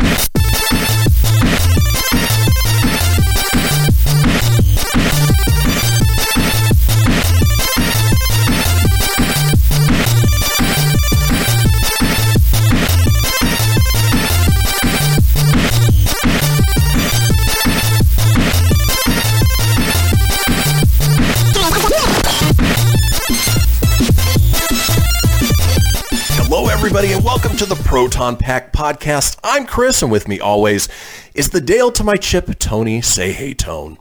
Yes. To the Proton Pack Podcast. I'm Kris, and with me always is the Dale to my chip, Tony. Say hey, Tone.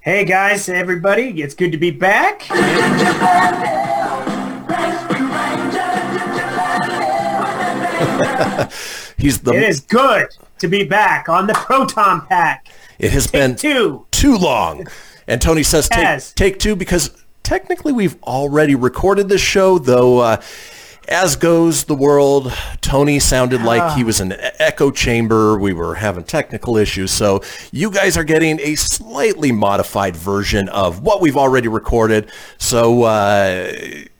Hey guys, everybody, it's good to be back. He's the. It is good to be back on the Proton Pack. It has been Two. too long, and Tony says take, take two because technically we've already recorded this show, though. Uh, as goes the world, Tony sounded like he was in an echo chamber. We were having technical issues, so you guys are getting a slightly modified version of what we've already recorded. So uh,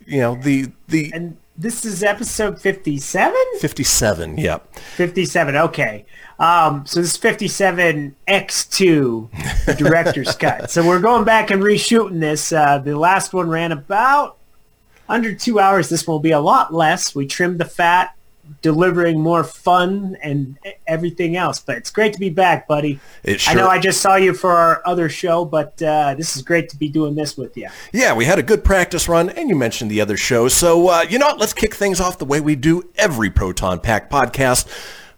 you know the the And this is episode 57? 57. Yep. 57, okay. Um, so this is 57 X2, the director's cut. So we're going back and reshooting this. Uh, the last one ran about under two hours. This will be a lot less. We trimmed the fat, delivering more fun and everything else. But it's great to be back, buddy. It I know I just saw you for our other show, but uh, this is great to be doing this with you. Yeah, we had a good practice run, and you mentioned the other show. So, uh, you know what? Let's kick things off the way we do every Proton Pack podcast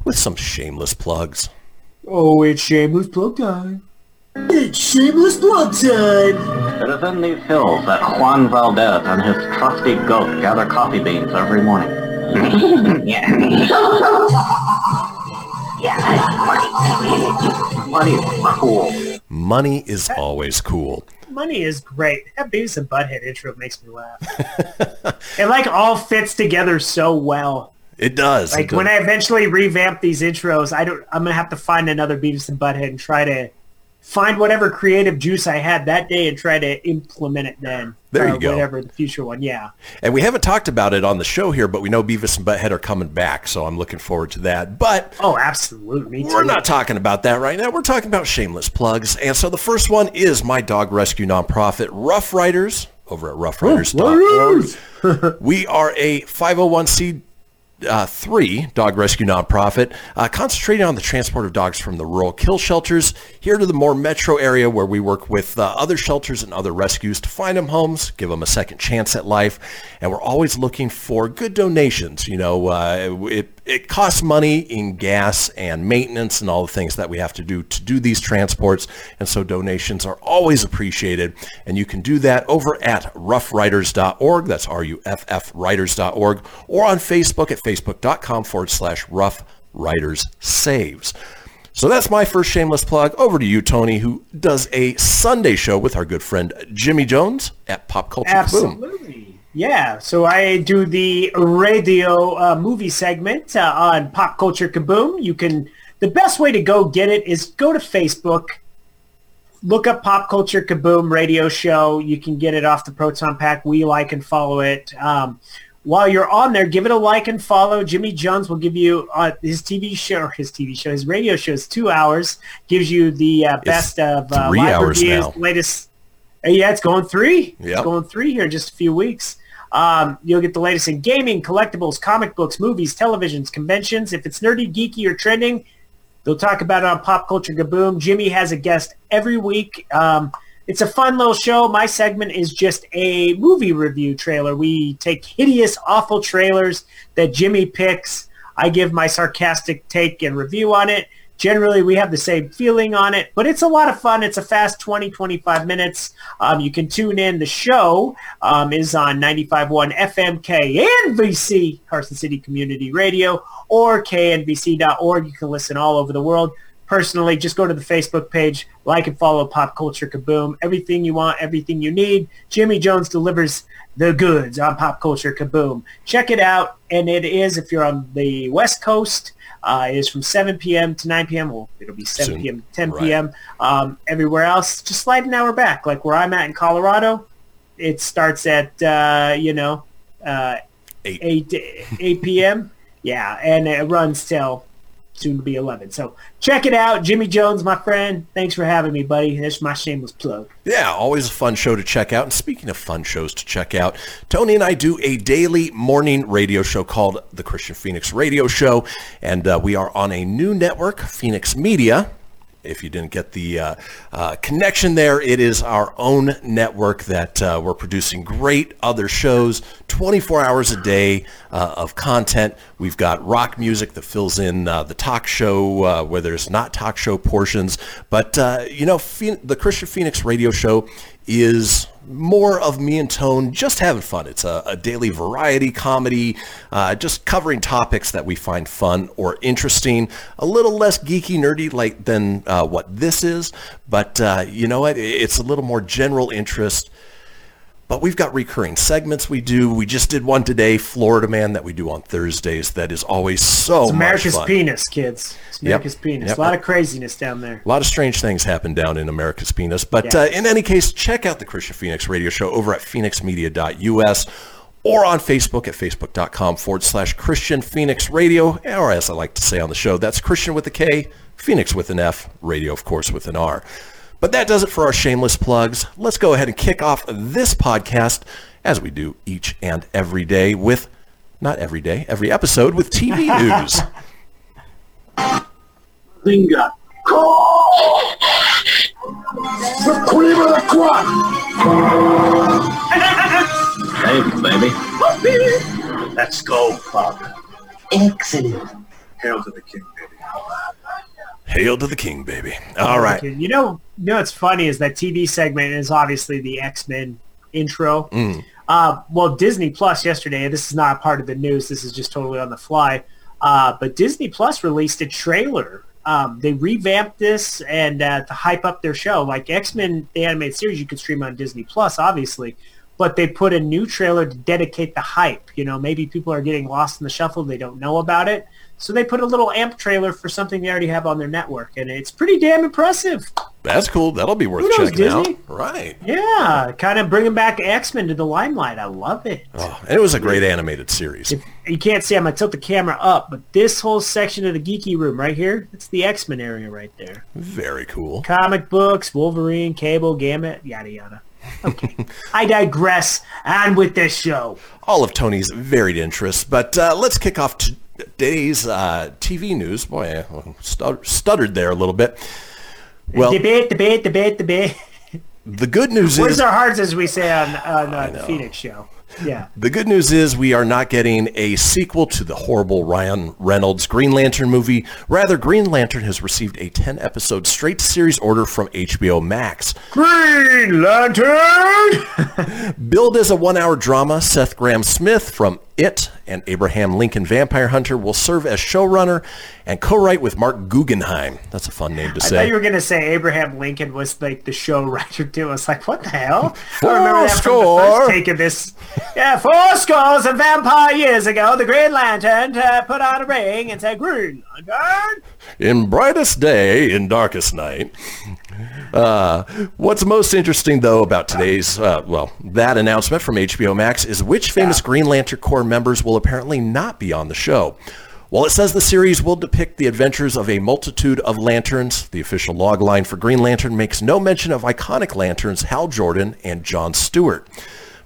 with some shameless plugs. Oh, it's shameless plug time. It's shameless plug time. It is in these hills that Juan Valdez and his trusty goat gather coffee beans every morning. Money is cool. Money is always cool. Money is great. That Beavis and Butthead intro makes me laugh. it like all fits together so well. It does. Like It when. I eventually revamp these intros, I don't. I'm gonna have to find another Beavis and Butthead and try to find whatever creative juice I had that day and try to implement it then. There you go. Whatever the future one. Yeah. And we haven't talked about it on the show here, but we know Beavis and Butthead are coming back, so I'm looking forward to that. But Oh, absolutely. Me We're not talking about that right now. We're talking about shameless plugs. And so the first one is my dog rescue nonprofit, Ruff Riders, over at ruffriders.org. we are a 501c uh, three dog rescue nonprofit uh, concentrating on the transport of dogs from the rural kill shelters here to the more metro area where we work with uh, other shelters and other rescues to find them homes, give them a second chance at life. And we're always looking for good donations. You know, uh, it, it costs money in gas and maintenance and all the things that we have to do to do these transports. And so donations are always appreciated. And you can do that over at ruffriders.org. That's R-U-F-F riders.org or on Facebook at facebook.com forward slash ruff riders saves. So that's my first shameless plug. Over to you, Tony, who does a Sunday show with our good friend Jimmy Jones at Pop Culture. Absolutely. Yeah. So I do the radio uh, movie segment uh, on Pop Culture Kaboom. You can. The best way to go get it is go to Facebook, look up Pop Culture Kaboom radio show. You can get it off the Proton Pack. We like and follow it. Um, while you're on there, give it a like and follow. Jimmy Jones will give you uh, his TV show, his TV show, his radio show is two hours. Gives you the uh, best of uh, live reviews, now. latest Yeah, it's going three. It's going three here in just a few weeks. Um, you'll get the latest in gaming, collectibles, comic books, movies, televisions, conventions. If it's nerdy, geeky, or trending, they'll talk about it on Pop Culture Kaboom. Jimmy has a guest every week. Um, it's a fun little show. My segment is just a movie review trailer. We take hideous, awful trailers that Jimmy picks. I give my sarcastic take and review on it. Generally, we have the same feeling on it, but it's a lot of fun. It's a fast 20, 25 minutes. Um, you can tune in. The show um, is on 95.1 FM KNVC, Carson City Community Radio, or knvc.org. You can listen all over the world. Personally, just go to the Facebook page, like and follow Pop Culture Kaboom. Everything you want, everything you need. Jimmy Jones delivers the goods on Pop Culture Kaboom. Check it out, and it is, if you're on the West Coast, uh, it is from 7 p.m. to 9 p.m. Well, it'll be 7 Soon. p.m. to 10 Right. p.m. Um, everywhere else, just slide an hour back. Like where I'm at in Colorado, it starts at, uh, you know, uh, Eight. 8, 8 p.m. yeah, and it runs till soon to be 11. So check it out. Jimmy Jones, my friend. Thanks for having me, buddy. That's my shameless plug. Yeah, always a fun show to check out. And speaking of fun shows to check out, Tony and I do a daily morning radio show called the Christian Phoenix Radio Show. And uh, we are on a new network, Phoenix Media. If you didn't get the uh, uh, connection there, it is our own network that uh, we're producing great other shows, 24 hours a day uh, of content. We've got rock music that fills in uh, the talk show uh, where there's not talk show portions. But, you know, the Christian Phoenix radio show is more of me and Tone just having fun. It's a, a daily variety comedy, uh, just covering topics that we find fun or interesting. A little less geeky, nerdy like than uh, what this is, but uh, you know what? It's a little more general interest. But we've got recurring segments we do. We just did one today, Florida Man, that we do on Thursdays. That is always so It's America's much fun. penis, kids. It's Yep. America's penis. Yep. A lot of craziness down there. A lot of strange things happen down in America's penis. But Yeah. uh, in any case, check out the Christian Phoenix radio show over at phoenixmedia.us or on Facebook at facebook.com forward slash Christian Phoenix Radio. Or as I like to say on the show, that's Christian with a K, Phoenix with an F, radio, of course, with an R. But that does it for our shameless plugs. Let's go ahead and kick off this podcast as we do each and every day with, not every day, every episode with TV news. Zinga. The cream of the crop. Hey, baby. Let's go, Bob. Excellent. Hail to the king, baby. Hail to the king, baby. All right. You know, you know what's funny is that TV segment is obviously the X-Men intro. Mm. Uh, well, Disney Plus yesterday, this is not part of the news. This is just totally on the fly. Uh, but Disney Plus released a trailer. Um, they revamped this and uh, to hype up their show. Like X-Men, the animated series, you can stream on Disney Plus, obviously. But they put a new trailer to dedicate the hype. You know, maybe people are getting lost in the shuffle. They don't know about it. So they put a little amp trailer for something they already have on their network. And it's pretty damn impressive. That's cool. That'll be worth Kudos, checking out. Right. Yeah, kind of bringing back X-Men to the limelight. I love it. Oh, and it was a great animated series. You can't see, I'm going to tilt the camera up, but this whole section of the geeky room right here, it's the X-Men area right there. Very cool. Comic books, Wolverine, Cable, Gamut, yada, yada. Okay. I digress. And with this show. All of Tony's varied interests. But uh, let's kick off today's uh, TV news. Boy, I stuttered there a little bit. Well, debate, debate, debate, debate. the good news Where's is our hearts, as we say on, on uh, the. Phoenix show? Yeah. the good news is we are not getting a sequel to the horrible Ryan Reynolds Green Lantern movie. Rather, Green Lantern has received a 10-episode straight series order from HBO Max. Green Lantern! Billed as a one-hour drama, Seth Grahame-Smith from It and Abraham Lincoln Vampire Hunter will serve as showrunner and co-write with Marc Guggenheim. That's a fun name to I thought say. you were going to say Abraham Lincoln was like the show writer too. I was like, what the hell? Four I remember that from the first take of this. Yeah, four scores of vampire years ago, the Green Lantern uh, put on a ring and said, Green Lantern. In brightest day, in darkest night. Uh, what's most interesting, though, about today's, uh, well, that announcement from HBO Max is which famous Green Lantern Corps members will apparently not be on the show. While it says the series will depict the adventures of a multitude of lanterns, the official logline for Green Lantern makes no mention of iconic lanterns Hal Jordan and John Stewart.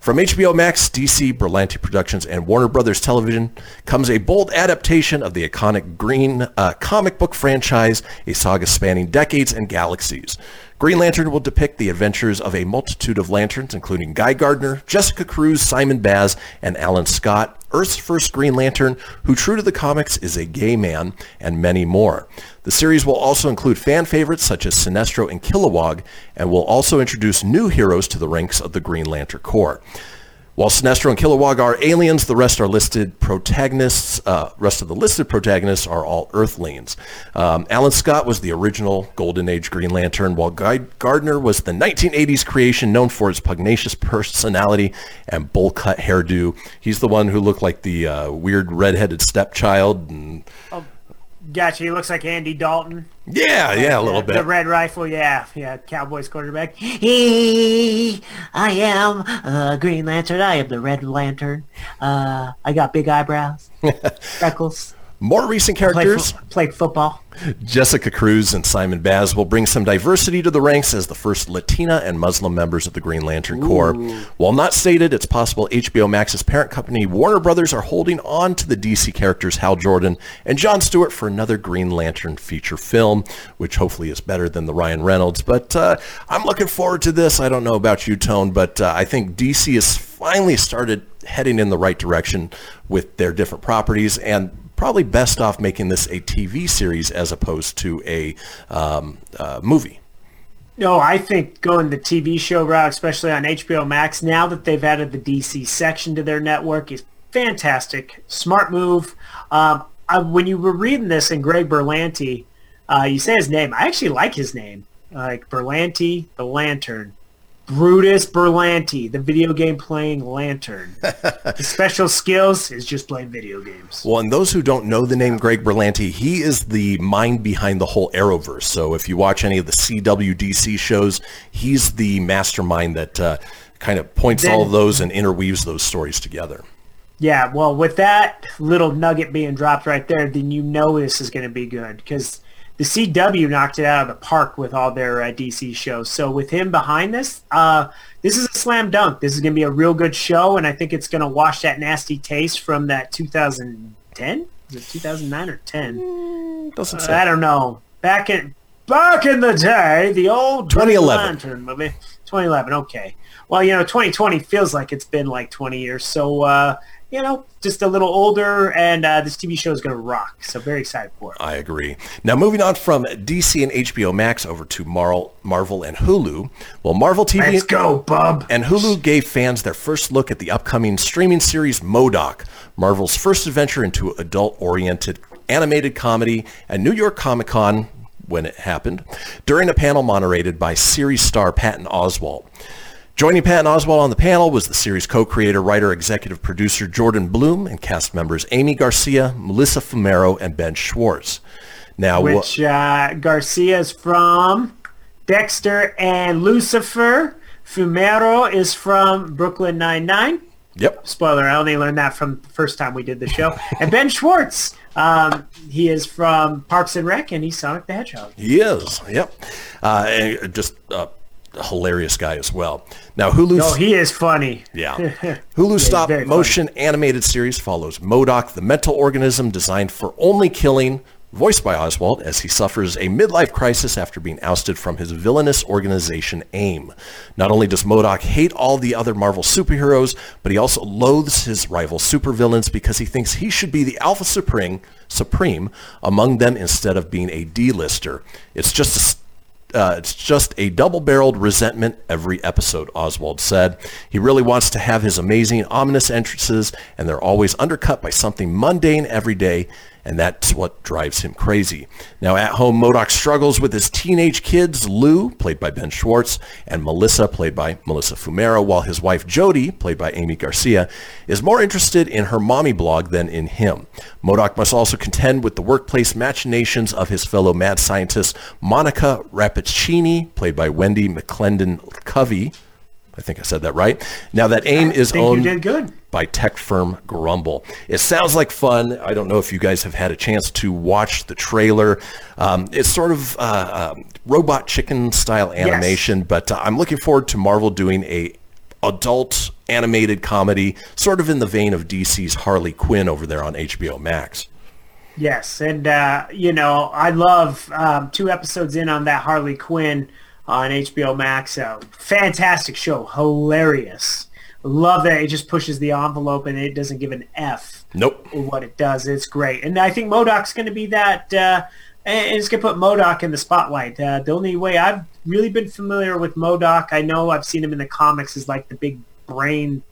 From HBO Max, DC, Berlanti Productions, and Warner Brothers Television comes a bold adaptation of the iconic Green uh, comic book franchise, a saga spanning decades and galaxies. Green Lantern will depict the adventures of a multitude of lanterns, including Guy Gardner, Jessica Cruz, Simon Baz, and Alan Scott, Earth's first Green Lantern, who true to the comics is a gay man, and many more. The series will also include fan favorites such as Sinestro and Kilowog, and will also introduce new heroes to the ranks of the Green Lantern Corps. While Sinestro and Kilowog are aliens, the rest are listed protagonists. Uh, rest of the listed protagonists are all Earthlings. Um, Alan Scott was the original Golden Age Green Lantern, while Guy Gardner was the 1980s creation known for his pugnacious personality and bowl cut hairdo. He's the one who looked like the uh, weird redheaded stepchild. And Gotcha. He looks like Andy Dalton. yeah, yeah, a little The bit. The red rifle, yeah. Yeah, Cowboys quarterback. He, I am uh, Green Lantern. I am the Red Lantern. Uh, I got big eyebrows, freckles. More recent characters. fo- played football. Jessica Cruz and Simon Baz will bring some diversity to the ranks as the first Latina and Muslim members of the Green Lantern Corps. While not stated, it's possible HBO Max's parent company Warner Brothers are holding on to the DC characters Hal Jordan and John Stewart for another Green Lantern feature film, which hopefully is better than the Ryan Reynolds. But uh, I'm looking forward to this. I don't know about you, Tone, but uh, I think DC has finally started heading in the right direction with their different properties and probably best off making this a TV series as opposed to a um, uh, movie. No, I think going the TV show route, especially on HBO Max, now that they've added the DC section to their network, is fantastic. Smart move. Um, I, when you were reading this in Greg Berlanti, uh, you say his name. I actually like his name, like Berlanti, the Lantern. Brutus Berlanti, the video game playing Lantern. His special skills is just playing video games. Well, and those who don't know the name Greg Berlanti, he is the mind behind the whole Arrowverse. So if you watch any of the CWDC shows, he's the mastermind that uh, kind of points all of those and interweaves those stories together. Yeah, well, with that little nugget being dropped right there, then you know this is going to be good because the CW knocked it out of the park with all their uh, DC shows. So with him behind this, uh, this is a slam dunk. This is going to be a real good show, and I think it's going to wash that nasty taste from that 2010. Is it 2009 or 10? Doesn't Uh, I don't know. Back in back in the day, the old 2011. Lantern movie. 2011. Okay. Well, you know, 2020 feels like it's been like 20 years. So, uh, you know, just a little older, and uh, this TV show is going to rock. So, very excited for it. I agree. Now, moving on from DC and HBO Max over to Marvel, Marvel and Hulu. Well, Marvel TV Let's go, bub. and Hulu gave fans their first look at the upcoming streaming series MODOK, Marvel's first adventure into adult-oriented animated comedy at New York Comic Con when it happened, during a panel moderated by series star Patton Oswalt. Joining Patton Oswalt on the panel was the series co-creator, writer, executive producer Jordan Blum and cast members Aimee Garcia, Melissa Fumero, and Ben Schwartz. Now, Which uh, Garcia is from Dexter and Lucifer. Fumero is from Brooklyn Nine-Nine. yep, Spoiler, I only learned that from the first time we did the show. And Ben Schwartz, um, he is from Parks and Rec, and he's Sonic the Hedgehog. He is. Yep. Uh, and just a hilarious guy as well. Now Hulu. Oh, he is funny. yeah. Hulu stop very motion animated series follows MODOK, the mental organism designed for only killing, voiced by Oswalt as he suffers a midlife crisis after being ousted from his villainous organization AIM. Not only does MODOK hate all the other Marvel superheroes, but he also loathes his rival supervillains because he thinks he should be the Alpha Supreme, supreme among them instead of being a D-lister. It's just a uh, it's just a double-barreled resentment every episode, Oswalt said. He really wants to have his amazing, ominous entrances, and they're always undercut by something mundane every day, and that's what drives him crazy. Now, at home, MODOK struggles with his teenage kids, Lou, played by Ben Schwartz, and Melissa, played by Melissa Fumero, while his wife, Jody, played by Aimee Garcia, is more interested in her mommy blog than in him. MODOK must also contend with the workplace machinations of his fellow mad scientist, Monica Rappaccini, played by Wendi McLendon Covey. I think I said that right. Now that AIM is owned by tech firm GRUMBL. It sounds like fun. I don't know if you guys have had a chance to watch the trailer. Um, it's sort of uh, um, robot chicken style animation, but uh, I'm looking forward to Marvel doing a adult animated comedy, sort of in the vein of DC's Harley Quinn over there on HBO Max. Yes, and uh, you know I love um, two episodes in on that Harley Quinn on HBO Max. Uh, fantastic show, hilarious. Love that it just pushes the envelope and it doesn't give an F Nope. what it does. It's great, and I think MODOK's going to be that. Uh, and it's going to put MODOK in the spotlight. Uh, the only way I've really been familiar with MODOK, I know I've seen him in the comics, is like the big brain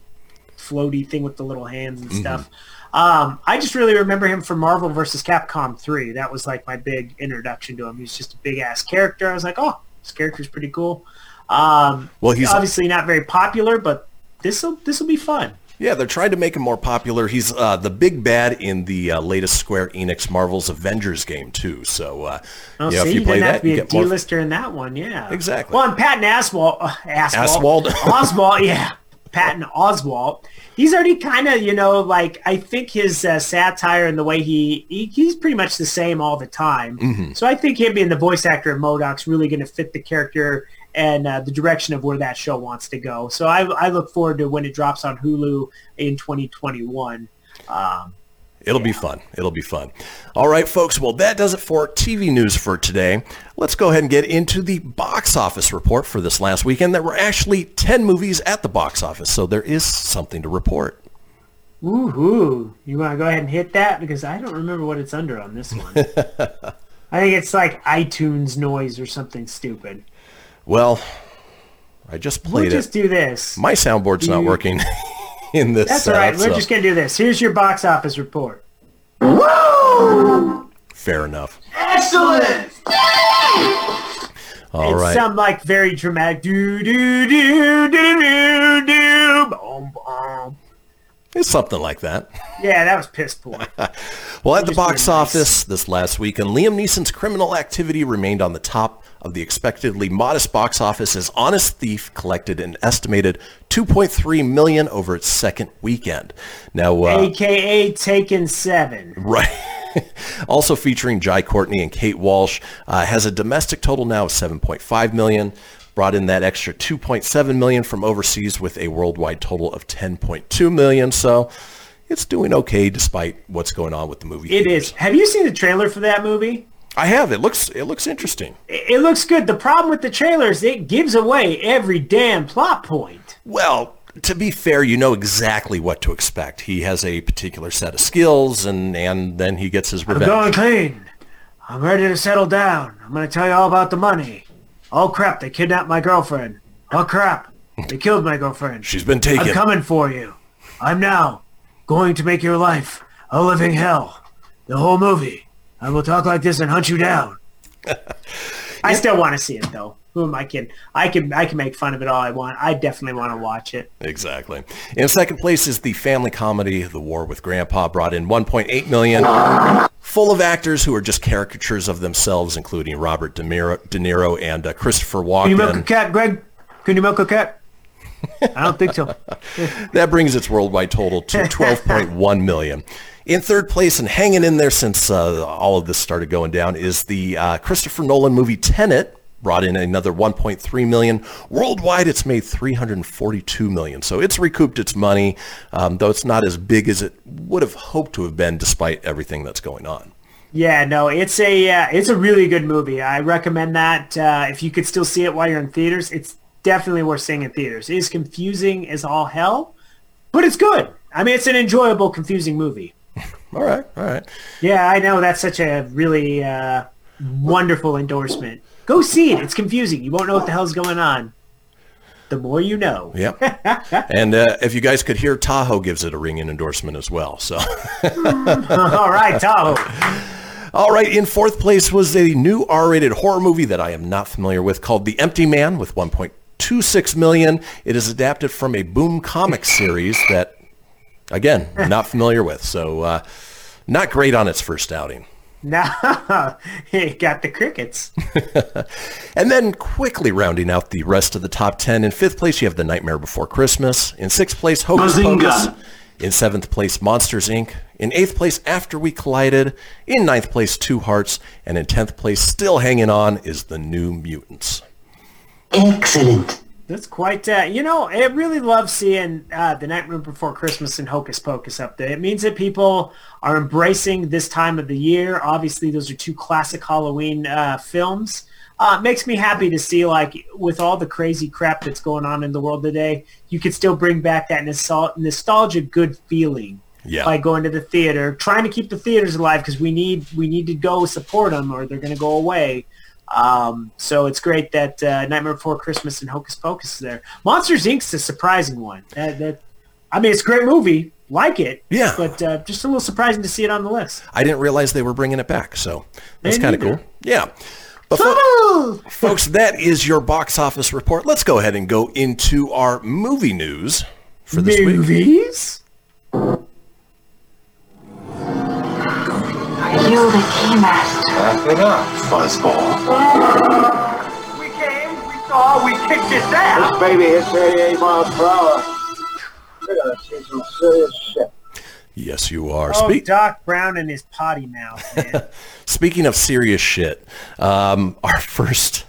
floaty thing with the little hands and stuff. Um, I just really remember him from Marvel versus Capcom 3. That was like my big introduction to him. He's just a big ass character. I was like, oh, this character's pretty cool. Um, Well, he's obviously not very popular, but this will this will be fun. Yeah, they're trying to make him more popular. He's uh, the big bad in the uh, latest Square Enix Marvel's Avengers game too. So, uh, Oh, yeah, see, if you you play that, to be you a get more. D-lister in that one, yeah. Exactly. Well, and Patton Aswald, uh, Aswald, Aswald. Oswald, yeah. Patton Oswalt. He's already kind of, you know, like I think his uh, satire and the way he, he he's pretty much the same all the time. So I think him being the voice actor of MODOK's really going to fit the character and uh, the direction of where that show wants to go. So I, I look forward to when it drops on Hulu in 2021. Um, It'll be fun. It'll be fun. All right, folks. Well, that does it for TV news for today. Let's go ahead and get into the box office report for this last weekend. There were actually 10 movies at the box office, so there is something to report. Woohoo! You want to go ahead and hit that because I don't remember what it's under on this one. I think it's like iTunes noise or something stupid. Well, I just played We'll just it. do this. My soundboard's not You- working in this That's all right. We're so just gonna do this. Here's your box office report. Woo! Fair enough. Excellent! All it right. sound like very dramatic. Do do do do do do. Boom boom. It's something like that. Yeah, that was piss poor. Well, at the box being nice. office this last weekend, Liam Neeson's Criminal Activity remained on the top of the expectedly modest box office as Honest Thief collected an estimated 2.3 million over its second weekend. Now, uh, AKA Taken Seven. right. also featuring Jai Courtney and Kate Walsh, uh, has a domestic total now of 7.5 million. Brought in that extra 2.7 million from overseas with a worldwide total of 10.2 million. So it's doing okay despite what's going on with the movie. It theaters. is. Have you seen the trailer for that movie? I have. It looks it looks interesting. It it looks good. The problem with the trailers, it gives away every damn plot point. Well, to be fair, you know exactly what to expect. He has a particular set of skills, and and then he gets his revenge. I'm going clean. I'm ready to settle down. I'm going to tell you all about the money. Oh crap, they kidnapped my girlfriend. Oh crap, they killed my girlfriend. She's been taken. I'm coming for you. I'm now going to make your life a living hell. The whole movie. I will talk like this and hunt you down. I still want to see it though. Who am I kidding? I can I can make fun of it all I want. I definitely want to watch it. Exactly. In second place is the family comedy The War with Grandpa, brought in 1.8 million, full of actors who are just caricatures of themselves, including Robert De Niro, De Niro and uh, Christopher Can you milk a Walken. cat, Greg? Can you milk a cat? I don't think so. That brings its worldwide total to 12.1 million. In third place and hanging in there since uh, all of this started going down is the uh, Christopher Nolan movie Tenet. Brought in another 1.3 million. Worldwide, it's made 342 million. So it's recouped its money, um, though it's not as big as it would have hoped to have been, despite everything that's going on. Yeah, no, it's a uh, it's a really good movie. I recommend that uh, if you could still see it while you're in theaters. It's definitely worth seeing in theaters. It is confusing as all hell, but it's good. I mean, it's an enjoyable, confusing movie. All right, all right. Yeah, I know that's such a really uh, wonderful endorsement. Go see it. It's confusing. You won't know what the hell's going on. The more you know. Yep. and uh, if you guys could hear, Tahoe gives it a ringing endorsement as well. So. all right, Tahoe. All right, in fourth place was a new R-rated horror movie that I am not familiar with called The Empty Man with 1.26 million. It is adapted from a Boom Comics series that, again, not familiar with. So, uh, not great on its first outing. Now, it got the crickets. And then quickly rounding out the rest of the top 10. In fifth place, you have The Nightmare Before Christmas. In sixth place, Hocus Bazinga. Pocus. In seventh place, Monsters, Inc. In eighth place, After We Collided. In ninth place, Two Hearts. And in tenth place, still hanging on, is The New Mutants. Excellent. That's quite, uh, you know, I really love seeing uh, The Nightmare Before Christmas and Hocus Pocus up there. It means that people are embracing this time of the year. Obviously, those are two classic Halloween uh, films. Uh, it makes me happy to see, like, with all the crazy crap that's going on in the world today, you could still bring back that nostal- nostalgia good feeling Yeah. by going to the theater, trying to keep the theaters alive because we need we need to go support them or they're going to go away. Um, so it's great that uh, Nightmare Before Christmas and Hocus Pocus is there. Monsters Inc.'s a surprising one. That, that I mean, it's a great movie, like it. Yeah. But uh, just a little surprising to see it on the list. I didn't realize they were bringing it back, so that's kind of cool. Yeah. But fo- folks, that is your box office report. Let's go ahead and go into our movie news for this week. Movies? You the keymaster? Fuzzball. We came, we saw, we kicked his ass. This baby hits 38 miles per hour. we're gonna see some serious shit. Yes, you are. Oh, Spe- Doc Brown and his potty mouth, man. speaking of serious shit, um, our first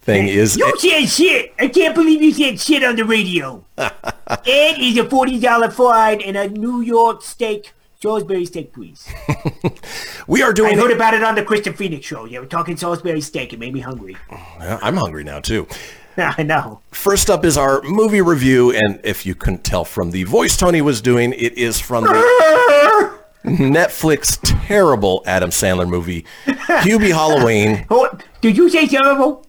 thing is You said shit. I can't believe you said shit on the radio. Ed is a forty dollar fine and a New York steak, Salisbury steak, please. we are doing. I heard about it on the Kristen Phoenix show. Yeah, we're talking Salisbury steak. It made me hungry. Yeah, I'm hungry now too. I know. First up is our movie review, and if you couldn't tell from the voice Tony was doing, it is from the Netflix terrible Adam Sandler movie, Hubie Halloween. Oh, did you say terrible?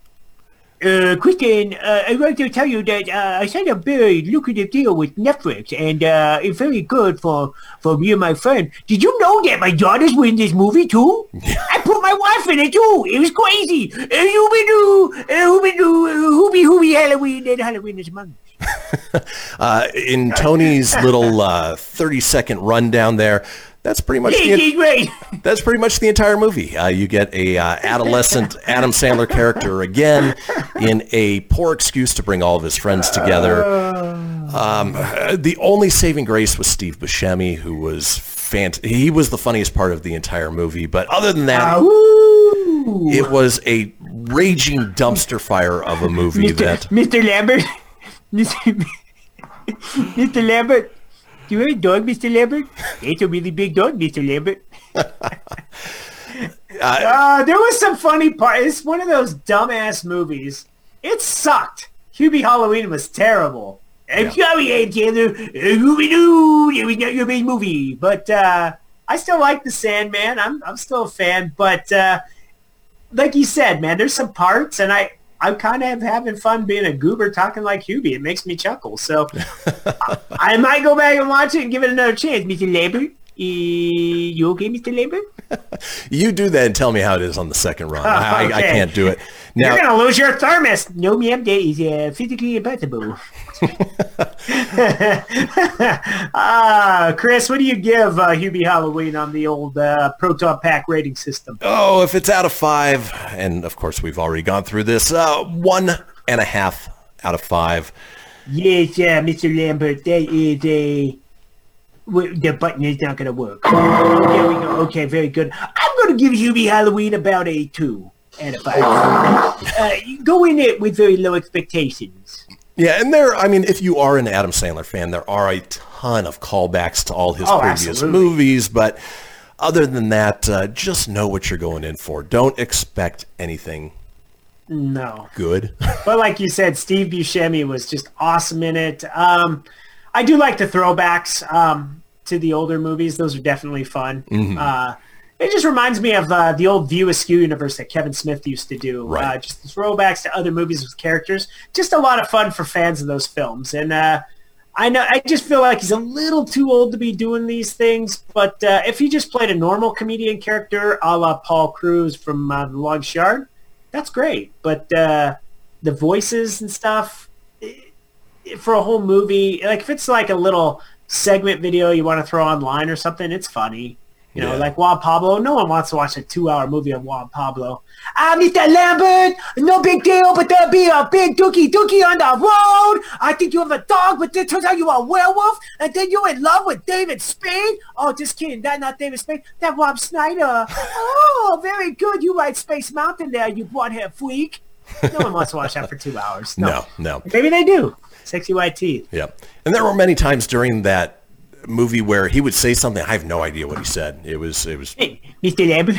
Uh, Kristen, uh, I want to tell you that uh, I signed a very lucrative deal with Netflix, and uh, it's very good for, for me and my friend. Did you know that my daughters were in this movie too? I put my wife in it too. It was crazy. Uh, Hooby doo, uh, Hooby doo, uh, Hooby Hooby Halloween, and Halloween is among us. Uh, in Tony's little uh, 30 second rundown there, that's pretty much the, that's pretty much the entire movie. Uh, you get a uh, adolescent Adam Sandler character again in a poor excuse to bring all of his friends together. Um, the only saving grace was Steve Buscemi, who was fant- He was the funniest part of the entire movie. But other than that, it was a raging dumpster fire of a movie that. Mr. Lambert, Mr. Mr. Lambert, do you have a dog, Mr. Lambert? It's a really big dog, Mr. Lambert. uh, there was some funny part. It's one of those dumbass movies. It sucked. Hubie Halloween was terrible. I'm sorry, Aunt. Scooby-Doo, it was not your main movie. But uh, I still like The Sandman. I'm, I'm still a fan. But uh, like you said, man, there's some parts, and I, I'm kind of having fun being a goober talking like Hubie. It makes me chuckle. So I, I might go back and watch it and give it another chance. Mr. Eh, you okay, Mr. Lambert? You do that and tell me how it is on the second run. I, I, I can't do it. Now, You're gonna lose your thermos. No, ma'am, that is uh, physically impossible. Ah, Kris, what do you give uh, Hubie Halloween on the old uh, Proton Pack rating system? Oh, if it's out of five, and of course we've already gone through this, uh, one and a half out of five. Yes, uh, Mr. Lambert, that is a... The button is not going to work. There we go. Okay, very good. I'm going to give Hubie Halloween about a 2 out of 5. Uh, go in it with very low expectations. Yeah, and there, I mean, if you are an Adam Sandler fan, there are a ton of callbacks to all his Oh, previous absolutely. movies, but other than that, uh, just know what you're going in for. Don't expect anything No. good. But like you said, Steve Buscemi was just awesome in it. Um, I do like the throwbacks um, to the older movies. Those are definitely fun. Mm-hmm. Uh, it just reminds me of uh, the old View Askew universe that Kevin Smith used to do. Right. Uh, just the throwbacks to other movies with characters. Just a lot of fun for fans of those films. And uh, I know I just feel like he's a little too old to be doing these things. But uh, if he just played a normal comedian character, a la Paul Cruz from uh, The Longest Yard, that's great. But uh, the voices and stuff for a whole movie, like if it's like a little segment video you want to throw online or something, it's funny. You know, Yeah. like Juan Pablo. No one wants to watch a two-hour movie of Juan Pablo. Ah, Mr. Lambert, no big deal, but there'll be a big dookie dookie on the road. I think you have a dog, but it turns out you're a werewolf, and then you're in love with David Spade. Oh, just kidding. That not David Spade. That Rob Schneider. Oh, very good. You ride Space Mountain there, you blonde-haired freak. No one wants to watch that for two hours. no, no. Maybe they do. Sexy white teeth. Yeah. And there were many times during that movie where he would say something, I have no idea what he said. It was, it was, Hey, Mr. Lambert.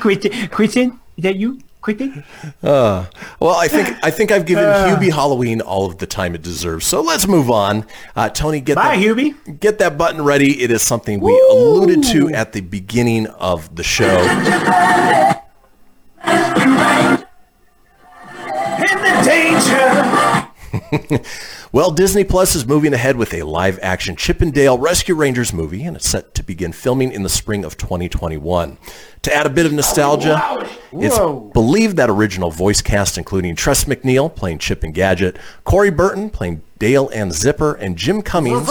Quentin, Quentin, is that you? Quentin? well, I think, I think I've given Hubie Halloween all of the time it deserves. So let's move on. Uh, Tony, get Bye, that, Hubie. get that button ready. It is something we alluded to at the beginning of the show. Well, Disney Plus is moving ahead with a live-action Chip and Dale Rescue Rangers movie, and it's set to begin filming in the spring of 2021. To add a bit of nostalgia, it's believed that original voice cast, including Tress MacNeille playing Chip and Gadget, Corey Burton playing Dale and Zipper, and Jim Cummings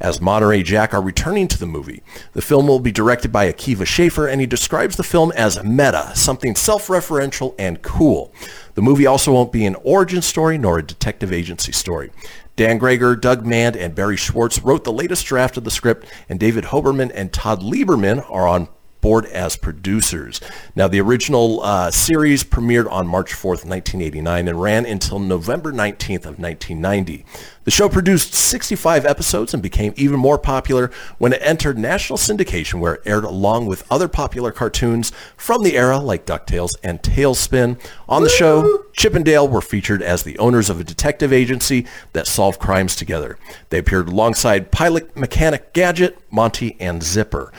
as Monterey Jack are returning to the movie. The film will be directed by Akiva Schaffer, and he describes the film as meta, something self-referential and cool. The movie also won't be an origin story nor a detective agency story. Dan Gregor, Doug Mand, and Barry Schwartz wrote the latest draft of the script, and David Hoberman and Todd Lieberman are on board as producers. Now, the original uh, series premiered on March 4th, 1989 and ran until November 19th of 1990. The show produced 65 episodes and became even more popular when it entered national syndication where it aired along with other popular cartoons from the era like DuckTales and TaleSpin. On the show, Chip and Dale were featured as the owners of a detective agency that solved crimes together. They appeared alongside pilot mechanic Gadget, Monty, and Zipper.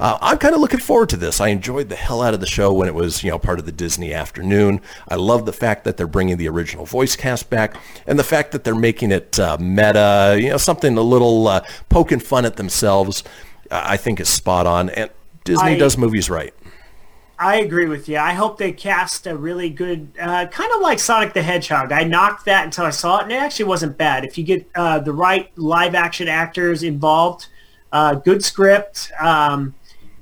Uh, I'm kind of looking forward to this. I enjoyed the hell out of the show when it was, you know, part of the Disney afternoon. I love the fact that they're bringing the original voice cast back and the fact that they're making it uh, meta, you know, something a little uh, poking fun at themselves. uh, I think is spot on. And Disney I- does movies right. I agree with you. I hope they cast a really good, uh, kind of like Sonic the Hedgehog. I knocked that until I saw it, and it actually wasn't bad. If you get uh, the right live action actors involved, uh, good script, um,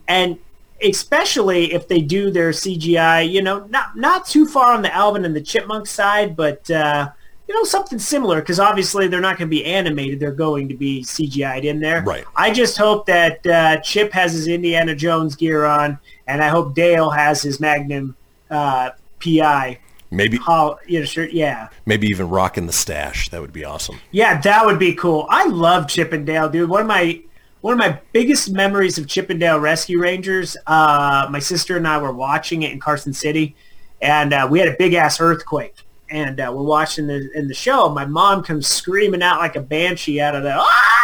and especially if they do their CGI, you know, not not too far on the Alvin and the Chipmunk side, but uh, you know, something similar because obviously they're not going to be animated; they're going to be CGI'd in there. Right. I just hope that uh, Chip has his Indiana Jones gear on, and I hope Dale has his Magnum uh, PI. Maybe Hol- you know, shirt. Yeah, maybe even rocking the stash. That would be awesome. yeah, that would be cool. I love Chip and Dale, dude. One of my one of my biggest memories of Chip and Dale Rescue Rangers. Uh, my sister and I were watching it in Carson City, and uh, we had a big ass earthquake. And uh, we're watching the in the show. My mom comes screaming out like a banshee out of the. "Ah!"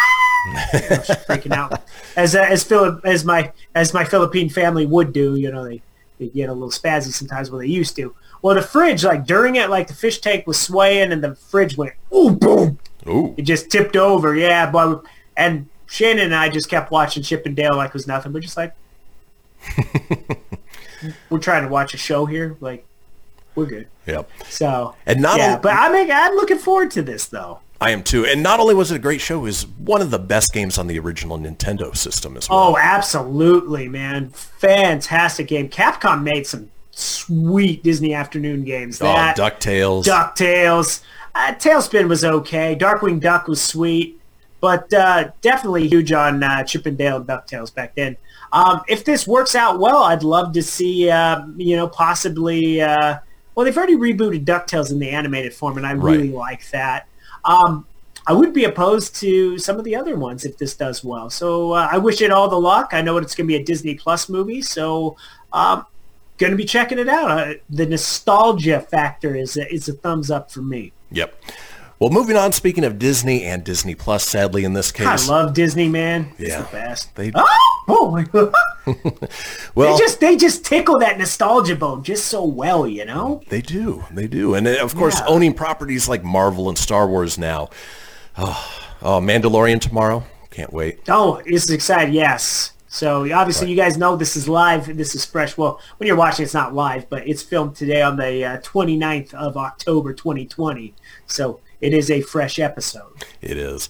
You know, she's freaking out as uh, as Philip as my as my Philippine family would do. You know, they they get a little spazzy sometimes when they used to. Well, the fridge, like during it, like the fish tank was swaying and the fridge went ooh boom. Ooh, It just tipped over, yeah. But and Shannon and I just kept watching Chip and Dale like it was nothing. We're just like, we're trying to watch a show here. Like, we're good. yep. So And not yeah, only- but I'm I'm looking forward to this though. I am too. And not only was it a great show, it was one of the best games on the original Nintendo system as well. Oh, absolutely, man! Fantastic game. Capcom made some sweet Disney afternoon games. Oh, That DuckTales. DuckTales. Uh, TaleSpin was okay. Darkwing Duck was sweet, but uh, definitely huge on uh, Chip and DuckTales back then. Um, if this works out well, I'd love to see, uh, you know, possibly. Uh, well, they've already rebooted DuckTales in the animated form, and I really like that. Um, I would be opposed to some of the other ones if this does well. So uh, I wish it all the luck. I know it's going to be a Disney Plus movie, so um, going to be checking it out. Uh, the nostalgia factor is a, is a thumbs up for me. Yep. Well, moving on, speaking of Disney and Disney Plus, sadly in this case, I love Disney, man. It's Yeah. the best. They- oh, oh my God. well, they just they just tickle that nostalgia bone just so well, you know. They do. They do. And uh, of course, Yeah. owning properties like Marvel and Star Wars now. Oh, oh, Mandalorian tomorrow. Can't wait. Oh, it's exciting. Yes. So obviously, you guys know this is live. This is fresh. Well, when you're watching, it's not live, but it's filmed today on the uh, 29th of October, 2020. So it is a fresh episode. It is.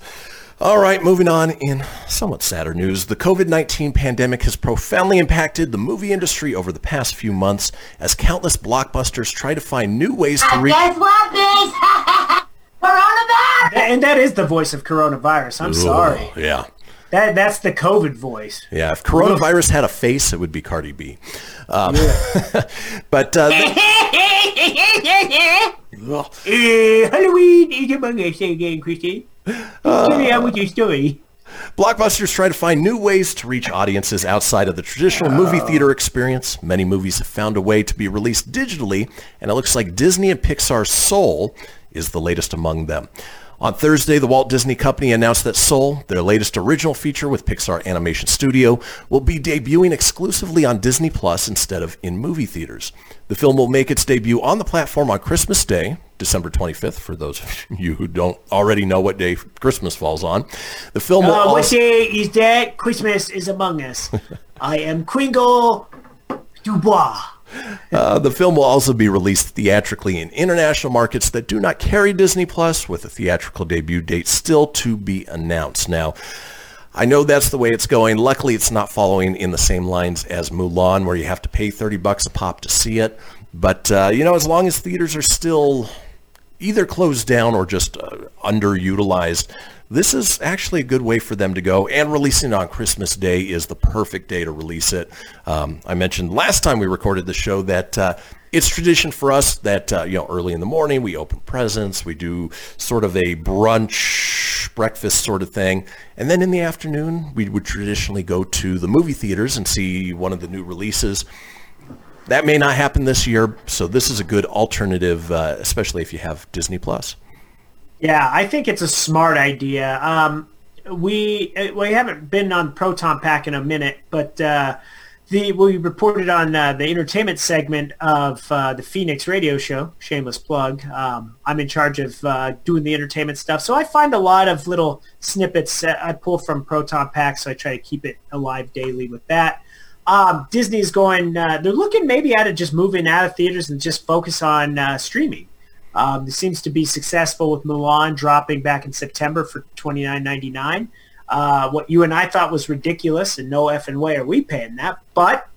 All right, moving on in somewhat sadder news. The COVID-19 pandemic has profoundly impacted the movie industry over the past few months as countless blockbusters try to find new ways to reach... Guess what, bitch? Coronavirus! And that is the voice of coronavirus. I'm sorry. Yeah. That that's the COVID voice. Yeah, if coronavirus had a face, it would be Cardi B. Um, but uh, they- Uh, Halloween is among us again, Christine. Carry on with your story. blockbusters try to find new ways to reach audiences outside of the traditional movie theater experience. Many movies have found a way to be released digitally, and it looks like Disney and Pixar's Soul is the latest among them. On Thursday, the Walt Disney Company announced that Soul, their latest original feature with Pixar Animation Studio, will be debuting exclusively on Disney Plus instead of in movie theaters. The film will make its debut on the platform on Christmas Day, December 25th, for those of you who don't already know what day Christmas falls on. The film will Uh, what also... day is that? Christmas is among us. I am Kringle Dubois. Uh, the film will also be released theatrically in international markets that do not carry Disney Plus, with a theatrical debut date still to be announced. Now, I know that's the way it's going. Luckily, it's not following in the same lines as Mulan, where you have to pay 30 bucks a pop to see it. But, uh, you know, as long as theaters are still either closed down or just uh, underutilized, this is actually a good way for them to go. And releasing it on Christmas Day is the perfect day to release it. Um, I mentioned last time we recorded the show that uh, it's tradition for us that uh, you know early in the morning we open presents, we do sort of a brunch breakfast sort of thing, and then in the afternoon we would traditionally go to the movie theaters and see one of the new releases. That may not happen this year, so this is a good alternative, uh, especially if you have Disney Plus. Yeah, I think it's a smart idea. Um, we uh, we haven't been on Proton Pack in a minute, but uh, the we reported on uh, the entertainment segment of uh, the Phoenix radio show. Shameless plug. Um, I'm in charge of uh, doing the entertainment stuff, so I find a lot of little snippets I pull from Proton Pack, so I try to keep it alive daily with that. Um, Disney's going. Uh, they're looking maybe at it just moving out of theaters and just focus on streaming. Um, it seems to be successful with Mulan dropping back in September for twenty nine ninety nine. Uh, what you and I thought was ridiculous, and no f and way are we paying that. But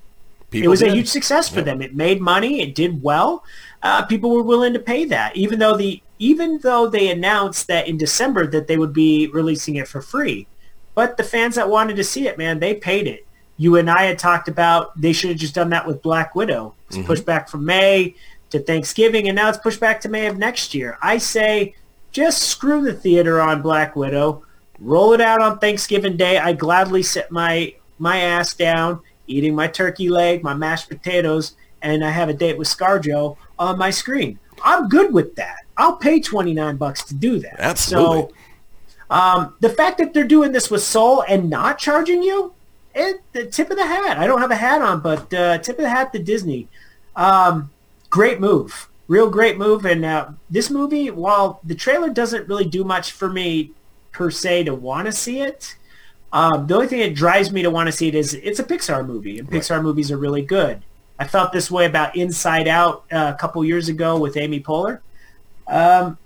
People it was did. a huge success for them. It made money. It did well. Uh, people were willing to pay that, even though the even though they announced that in December that they would be releasing it for free. But the fans that wanted to see it, man, they paid it. You and I had talked about they should have just done that with Black Widow. It's pushed back from May to Thanksgiving, and now it's pushed back to May of next year. I say just screw the theater on Black Widow. Roll it out on Thanksgiving Day. I gladly sit my my ass down, eating my turkey leg, my mashed potatoes, and I have a date with ScarJo on my screen. I'm good with that. I'll pay 29 bucks to do that. Absolutely. So um, the fact that they're doing this with Soul and not charging you, it, the tip of the hat. I don't have a hat on, but uh, tip of the hat to Disney. Um, great move. Real great move. And uh, this movie, while the trailer doesn't really do much for me per se to want to see it, um, the only thing that drives me to want to see it is it's a Pixar movie, and Pixar movies are really good. I felt this way about Inside Out uh, a couple years ago with Amy Poehler. Um,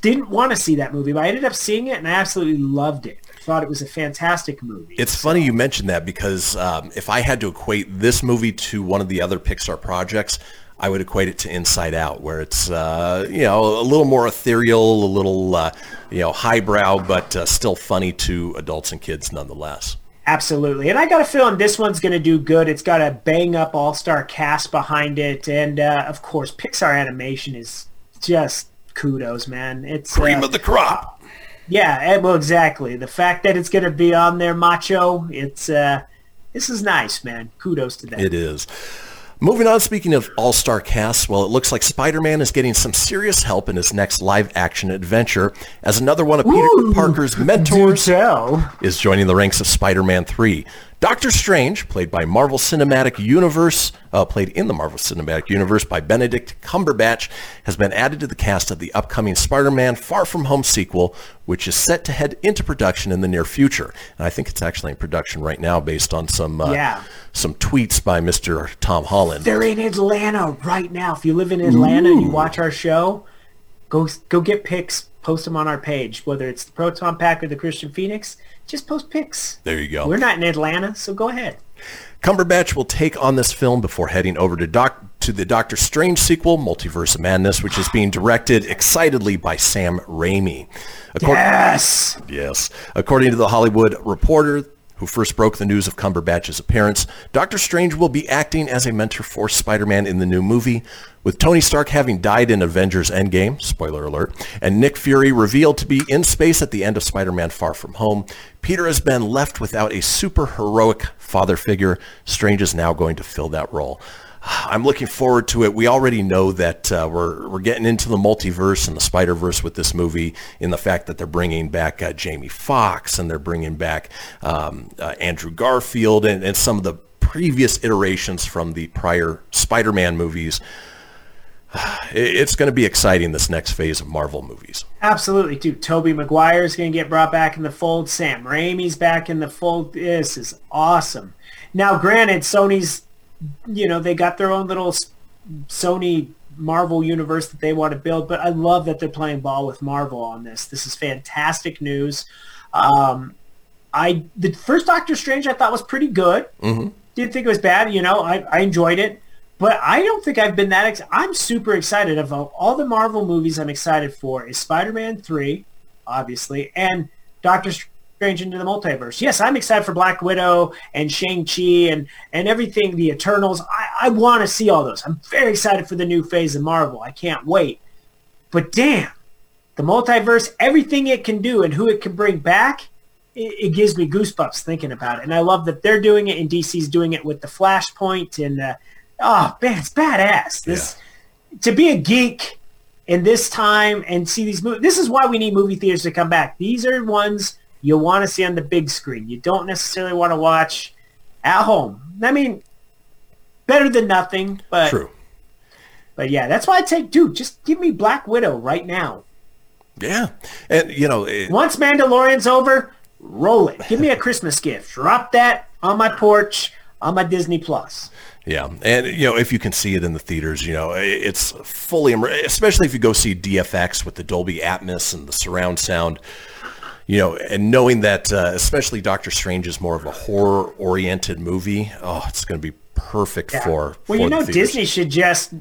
didn't want to see that movie, but I ended up seeing it and I absolutely loved it. I thought it was a fantastic movie. It's funny you mentioned that because um, if I had to equate this movie to one of the other Pixar projects, I would equate it to Inside Out, where it's uh, you know a little more ethereal, a little uh, you know highbrow, but uh, still funny to adults and kids nonetheless. Absolutely. And I got a feeling this one's going to do good. It's got a bang up all-star cast behind it. And uh, of course, Pixar animation is just kudos, man. It's Cream uh, of the crop. Yeah, eh, well, exactly. The fact that it's going to be on there, macho, it's uh, this is nice, man. Kudos to that. It is. Moving on, speaking of all-star casts, well, it looks like Spider-Man is getting some serious help in his next live-action adventure as another one of Peter Ooh, Parker's mentors is joining the ranks of Spider-Man 3. Doctor Strange, played by Marvel Cinematic Universe, uh, played in the Marvel Cinematic Universe by Benedict Cumberbatch, has been added to the cast of the upcoming Spider-Man Far From Home sequel, which is set to head into production in the near future. And I think it's actually in production right now based on some uh, Yeah. some tweets by Mr. Tom Holland. They're in Atlanta right now. If you live in Atlanta and you watch our show, go go get pics, post them on our page, whether it's the Proton Pack or the Christian Phoenix. Just post pics. There you go. We're not in Atlanta, so go ahead. Cumberbatch will take on this film before heading over to Doc to the Doctor Strange sequel, Multiverse of Madness, which is being directed excitedly by Sam Raimi. Yes. Yes. According to the Hollywood Reporter, who first broke the news of Cumberbatch's appearance, Doctor Strange will be acting as a mentor for Spider-Man in the new movie, with Tony Stark having died in Avengers Endgame, spoiler alert, and Nick Fury revealed to be in space at the end of Spider-Man Far From Home. Peter has been left without a super heroic father figure. Strange is now going to fill that role. I'm looking forward to it. We already know that uh, we're we're getting into the multiverse and the Spider Verse with this movie. In the fact that they're bringing back uh, Jamie Foxx and they're bringing back um, uh, Andrew Garfield and, and some of the previous iterations from the prior Spider-Man movies. It's going to be exciting this next phase of Marvel movies. Absolutely, dude. Tobey is going to get brought back in the fold. Sam Raimi's back in the fold. This is awesome. Now, granted, Sony's, you know, they got their own little Sony Marvel universe that they want to build, but I love that they're playing ball with Marvel on this. This is fantastic news. Um, I the first Doctor Strange I thought was pretty good. Mm-hmm. Didn't think it was bad. You know, I, I enjoyed it. But I don't think I've been that. Ex- I'm super excited of all the Marvel movies. I'm excited for is Spider-Man three, obviously, and Doctor Strange into the Multiverse. Yes, I'm excited for Black Widow and Shang Chi and and everything. The Eternals. I, I want to see all those. I'm very excited for the new phase of Marvel. I can't wait. But damn, the multiverse, everything it can do and who it can bring back, it, it gives me goosebumps thinking about it. And I love that they're doing it and DC's doing it with the Flashpoint and. Uh, oh man, it's badass. This to be a geek in this time and see these movies. This is why we need movie theaters to come back. These are ones you want to see on the big screen. You don't necessarily want to watch at home. I mean, better than nothing, but True. but yeah, that's why I take dude. Just give me Black Widow right now. Yeah. And, you know, it, Once Mandalorian's over, roll it. Give me a Christmas gift. Drop that on my porch on my Disney Plus. Yeah, and you know if you can see it in the theaters, you know it's fully, especially if you go see DFX with the Dolby Atmos and the surround sound. You know, and knowing that, uh, especially Doctor Strange is more of a horror-oriented movie. Oh, it's going to be perfect Yeah. for. well, for you know, theaters. Disney should just,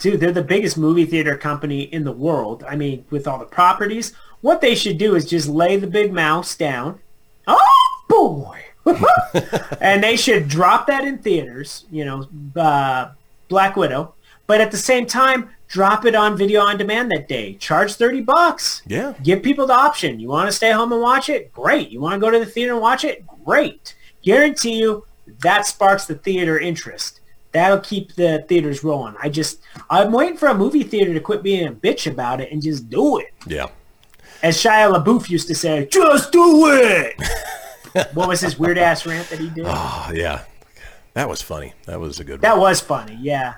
dude, they're the biggest movie theater company in the world. I mean, with all the properties, what they should do is just lay the big mouse down. Oh boy, and they should drop that in theaters. You know, uh, Black Widow, but at the same time, drop it on video on demand that day. Charge thirty bucks. Yeah. Give people the option. You want to stay home and watch it? Great. You want to go to the theater and watch it? Great. Guarantee you that sparks the theater interest. That'll keep the theaters rolling. I just, I'm waiting for a movie theater to quit being a bitch about it and just do it. Yeah. As Shia LaBeouf used to say, just do it. what was his weird ass rant that he did? Oh, yeah. That was funny. That was a good That one. was funny, yeah.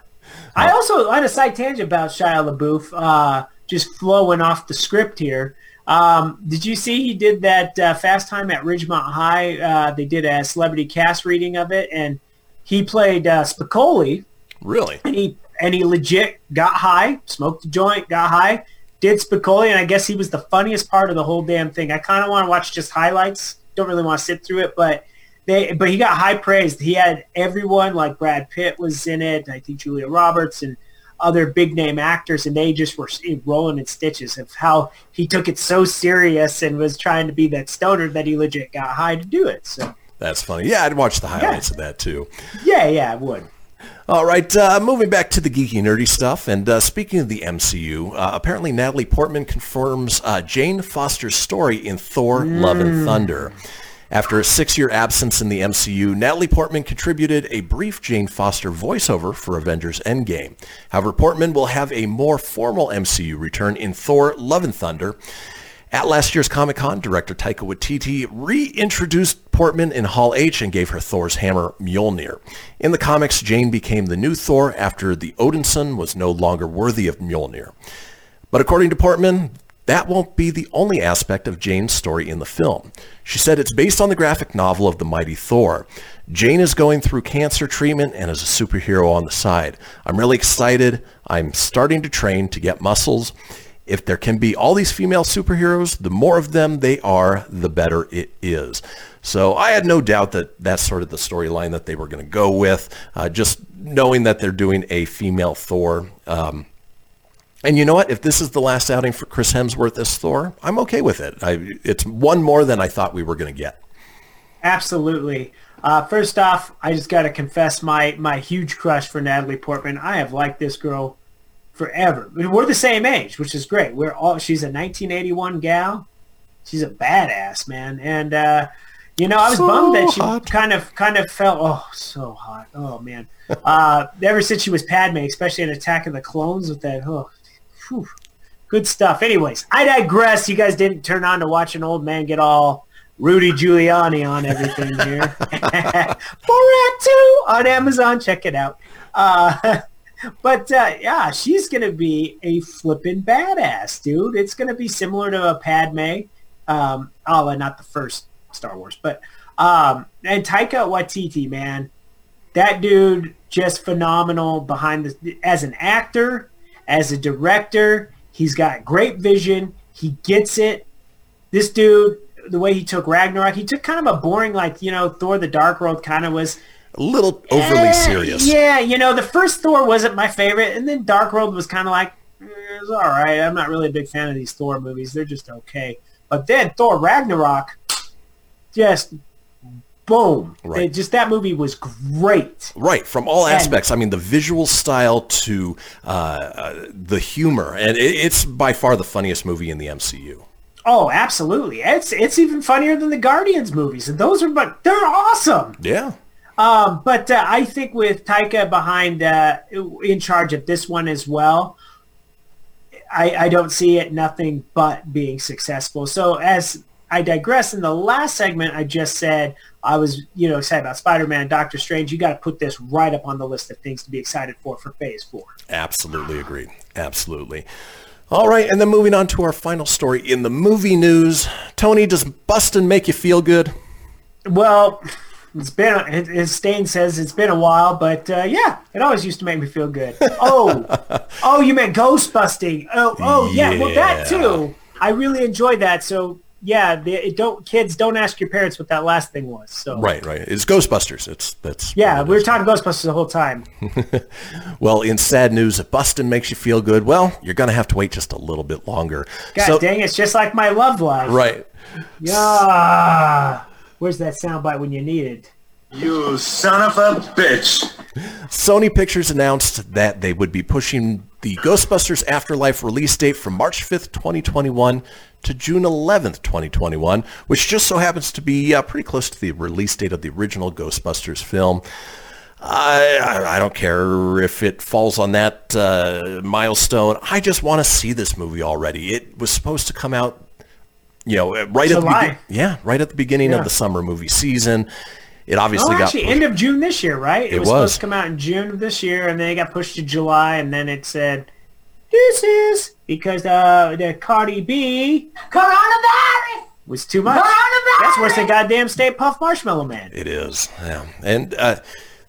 I also on a side tangent about Shia LaBeouf, uh, just flowing off the script here. Um, did you see he did that uh, Fast Time at Ridgemont High? Uh, they did a celebrity cast reading of it, and he played uh, Spicoli, Really? and he and he legit got high, smoked a joint, got high, did Spicoli, and I guess he was the funniest part of the whole damn thing. I kind of want to watch just highlights. Don't really want to sit through it, but they but he got high praised. He had everyone like Brad Pitt was in it. I think Julia Roberts and other big name actors, and they just were rolling in stitches of how he took it so serious and was trying to be that stoner that he legit got high to do it. So That's funny. Yeah, I'd watch the highlights of that too. yeah, yeah, I would. All right, uh, moving back to the geeky nerdy stuff, and uh, speaking of the MCU, uh, apparently Natalie Portman confirms uh, Jane Foster's story in Thor: Love and Thunder. After a six-year absence in the MCU, Natalie Portman contributed a brief Jane Foster voiceover for Avengers Endgame. However, Portman will have a more formal MCU return in Thor: Love and Thunder. At last year's Comic-Con, director Taika Waititi reintroduced Portman in Hall H and gave her Thor's hammer Mjolnir. In the comics, Jane became the new Thor after the Odinson was no longer worthy of Mjolnir. But according to Portman, that won't be the only aspect of Jane's story in the film. She said it's based on the graphic novel of the mighty Thor. Jane is going through cancer treatment and is a superhero on the side. I'm really excited. I'm starting to train to get muscles. If there can be all these female superheroes, the more of them they are, the better it is. So I had no doubt that that's sort of the storyline that they were going to go with, uh, just knowing that they're doing a female Thor. Um, and you know what? If this is the last outing for Chris Hemsworth as Thor, I'm okay with it. I, it's one more than I thought we were going to get. Absolutely. Uh, first off, I just got to confess my my huge crush for Natalie Portman. I have liked this girl forever. I mean, we're the same age, which is great. We're all she's a 1981 gal. She's a badass, man. And uh, you know, I was So bummed that she hot. kind of kind of felt oh so hot. Oh man. Uh, ever since she was Padme, especially in Attack of the Clones with that oh whew, good stuff. Anyways, I digress. You guys didn't turn on to watch an old man get all Rudy Giuliani on everything here. Borat 2 on Amazon. Check it out. Uh, but uh, yeah, she's going to be a flippin' badass, dude. It's going to be similar to a Padme. Um, oh, not the first Star Wars, but um, and Taika Waititi, man, that dude just phenomenal behind the as an actor, as a director. He's got great vision. He gets it. This dude, the way he took Ragnarok. He took kind of a boring, like you know, Thor: The Dark World kind of was A little overly Eh, serious. Yeah, you know, the first Thor wasn't my favorite, and then Dark World was kind of like, eh, it's all right. I'm not really a big fan of these Thor movies. They're just okay. But then Thor Ragnarok, just boom. Right. Just that movie was great. Right, from all And- aspects. I mean, the visual style to uh, uh, the humor, and it, it's by far the funniest movie in the MCU. Oh, absolutely. It's it's even funnier than the Guardians movies, and those are but they're awesome. Yeah, Um, but uh, I think with Taika behind uh, in charge of this one as well, I, I don't see it nothing but being successful. So as I digress, in the last segment, I just said I was you know excited about Spider-Man, Doctor Strange. You got to put this right up on the list of things to be excited for for Phase Four. absolutely agreed. Absolutely. All right, and then moving on to our final story in the movie news. Tony, does Bustin' make you feel good? Well, it's been as Stain says it's been a while, but uh, yeah, it always used to make me feel good. Oh, oh, you meant ghost busting? Oh, oh yeah, well that too. I really enjoyed that. So yeah, the, it don't kids don't ask your parents what that last thing was. So Right, right. It's Ghostbusters. It's that's yeah, it we were talking Ghostbusters the whole time. Well, in sad news, if Bustin' makes you feel good, well, you're gonna have to wait just a little bit longer. God so, dang, it's just like my love life. right. Yeah. Where's that soundbite when you need it? You son of a bitch. Sony Pictures announced that they would be pushing the Ghostbusters Afterlife release date from March 5th, 2021 to June 11th, 2021, which just so happens to be uh, pretty close to the release date of the original Ghostbusters film. I, I, I don't care if it falls on that uh, milestone. I just want to see this movie already. It was supposed to come out, you know, right at the July. beginning. Yeah, right at the beginning Yeah. of the summer movie season. It obviously Oh, got actually, pushed- end of June this year, right? It, It was, supposed to come out in June of this year, and then it got pushed to July, and then it said, "This is because uh, the Cardi B Coronavirus! was too much." Coronavirus! That's worse than goddamn Stay Puft Marshmallow Man. It is, yeah. And uh,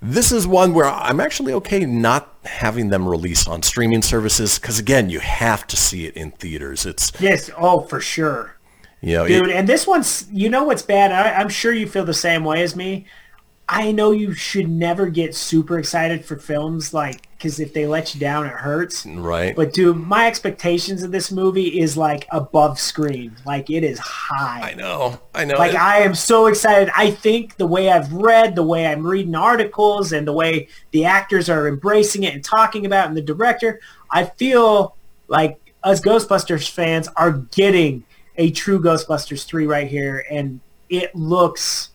this is one where I'm actually okay not having them release on streaming services because, again, you have to see it in theaters. It's, Yes, oh for sure, dude. it- and this one's, you know, what's bad? I, I'm sure you feel the same way as me. I know you should never get super excited for films like because if they let you down, it hurts. right? But dude, my expectations of this movie is like above screen. Like it is high. I know, I know. Like It- I am so excited. I think the way I've read, the way I'm reading articles, and the way the actors are embracing it and talking about, it, and the director, I feel like us Ghostbusters fans are getting a true Ghostbusters three right here, and it looks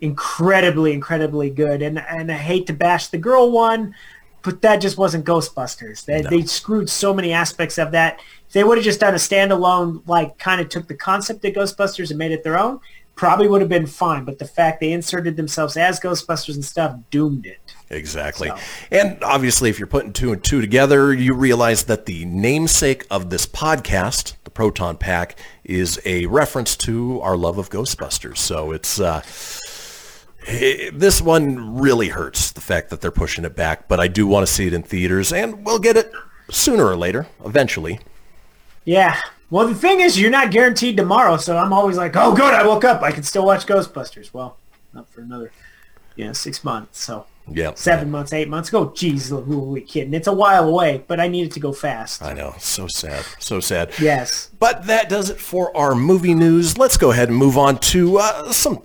incredibly, incredibly good. And and I hate to bash the girl one, but that just wasn't Ghostbusters. They, they screwed so many aspects of that. If they would have just done a standalone, like kind of took the concept of Ghostbusters and made it their own, probably would have been fine. But the fact they inserted themselves as Ghostbusters and stuff doomed it. Exactly. So. And obviously, if you're putting two and two together, you realize that the namesake of this podcast, Proton Pack, is a reference to our love of Ghostbusters. So it's uh, this one really hurts the fact that they're pushing it back, but I do want to see it in theaters, and we'll get it sooner or later, eventually. Yeah. Well, the thing is, you're not guaranteed tomorrow, so I'm always like, oh, good, I woke up. I can still watch Ghostbusters. Well, not for another, you know, six months. So Yeah. seven months, eight months. ago. geez, who are we kidding? It's a while away, but I need it to go fast. I know. So sad. So sad. Yes. But that does it for our movie news. Let's go ahead and move on to uh, some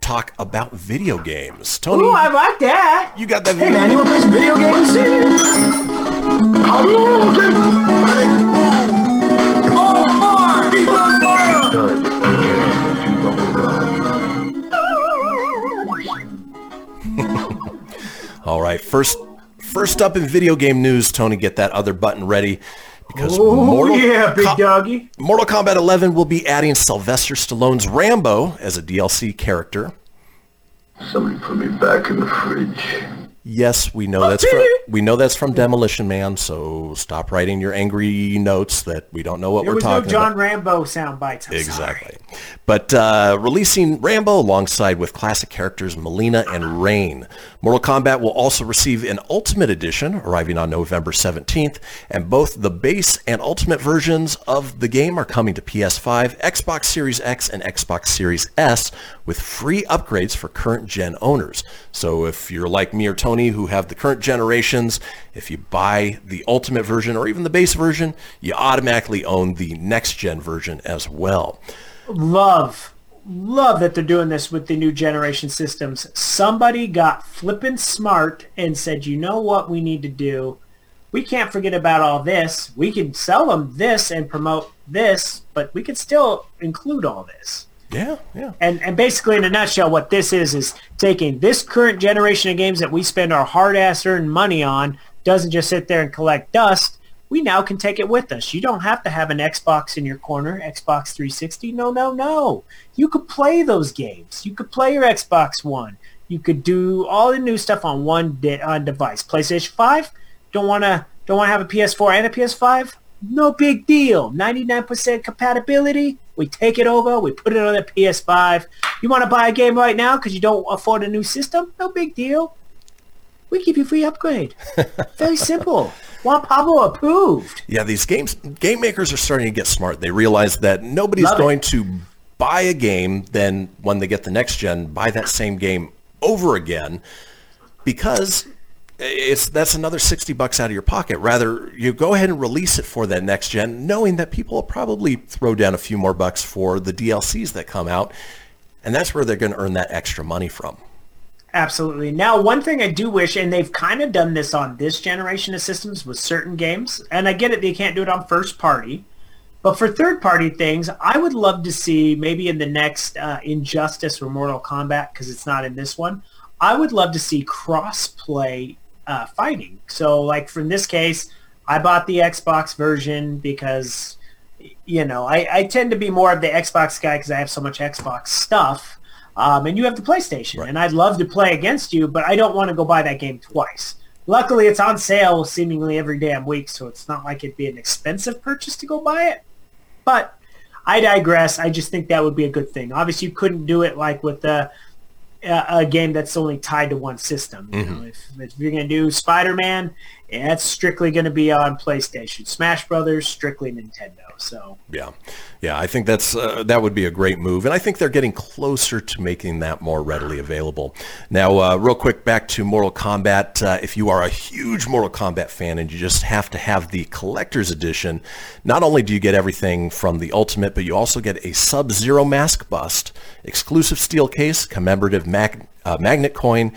talk about video games. Tony, Ooh, I like that. you got that Hey man, you wanna play some video games? All right, first first up in video game news, Tony, get that other button ready because Oh, Mortal, yeah, big Co- doggy. Mortal Kombat 11 will be adding Sylvester Stallone's Rambo as a DLC character. Somebody put me back in the fridge. Yes, we know that's from We know that's from Demolition Man, so stop writing your angry notes that we don't know what There we're was no John about. Rambo sound bites. I'm Exactly. sorry. But uh, releasing Rambo alongside with classic characters Mileena and Rain. Mortal Kombat will also receive an Ultimate Edition arriving on November 17th, and both the base and Ultimate versions of the game are coming to PS5, Xbox Series X, and Xbox Series S with free upgrades for current gen owners. So if you're like me or Tony who have the current if you buy the Ultimate version or even the base version, you automatically own the next gen version as well. Love, love that they're doing this with the new generation systems. Somebody got flippin' smart and said, you know what we need to do? We can't forget about all this. We can sell them this and promote this, but we can still include all this. Yeah, yeah. And and basically in a nutshell, what this is is taking this current generation of games that we spend our hard ass earned money on, doesn't just sit there and collect dust. We now can take it with us. You don't have to have an Xbox in your corner, Xbox 360. No, no, no. You could play those games. You could play your Xbox One. You could do all the new stuff on one on device. PlayStation 5, don't want to don't want to have a PS4 and a PS5? No big deal. 99% compatibility. We take it over. We put it on the PS5. You want to buy a game right now because you don't afford a new system? No big deal. We give you free upgrade. Very simple. Juan Pablo approved. Yeah, these games game makers are starting to get smart. They realize that nobody's Love it. going to buy a game then when they get the next gen buy that same game over again because it's that's another 60 bucks out of your pocket. Rather, you go ahead and release it for that next gen knowing that people will probably throw down a few more bucks for the DLCs that come out and that's where they're going to earn that extra money from. Absolutely. Now, one thing I do wish, and they've kind of done this on this generation of systems with certain games, and I get it, they can't do it on first party, but for third party things, I would love to see maybe in the next uh, Injustice or Mortal Kombat, because it's not in this one, I would love to see cross-play uh, fighting. So, like for in this case, I bought the Xbox version because, you know, I, I tend to be more of the Xbox guy because I have so much Xbox stuff. Um, and you have the PlayStation, Right. and I'd love to play against you, but I don't want to go buy that game twice. Luckily, it's on sale seemingly every damn week, so it's not like it'd be an expensive purchase to go buy it. But I digress. I just think that would be a good thing. Obviously, you couldn't do it like with a, a, game that's only tied to one system. You know, mm-hmm. if, if you're going to do Spider-Man, that's strictly going to be on PlayStation. Smash Brothers, strictly Nintendo. So Yeah, yeah, I think that's uh, that would be a great move, and I think they're getting closer to making that more readily available. Now, uh, real quick, back to Mortal Kombat. Uh, if you are a huge Mortal Kombat fan and you just have to have the collector's edition, not only do you get everything from the Ultimate, but you also get a Sub-Zero mask bust, exclusive steel case, commemorative mag- uh, magnet coin,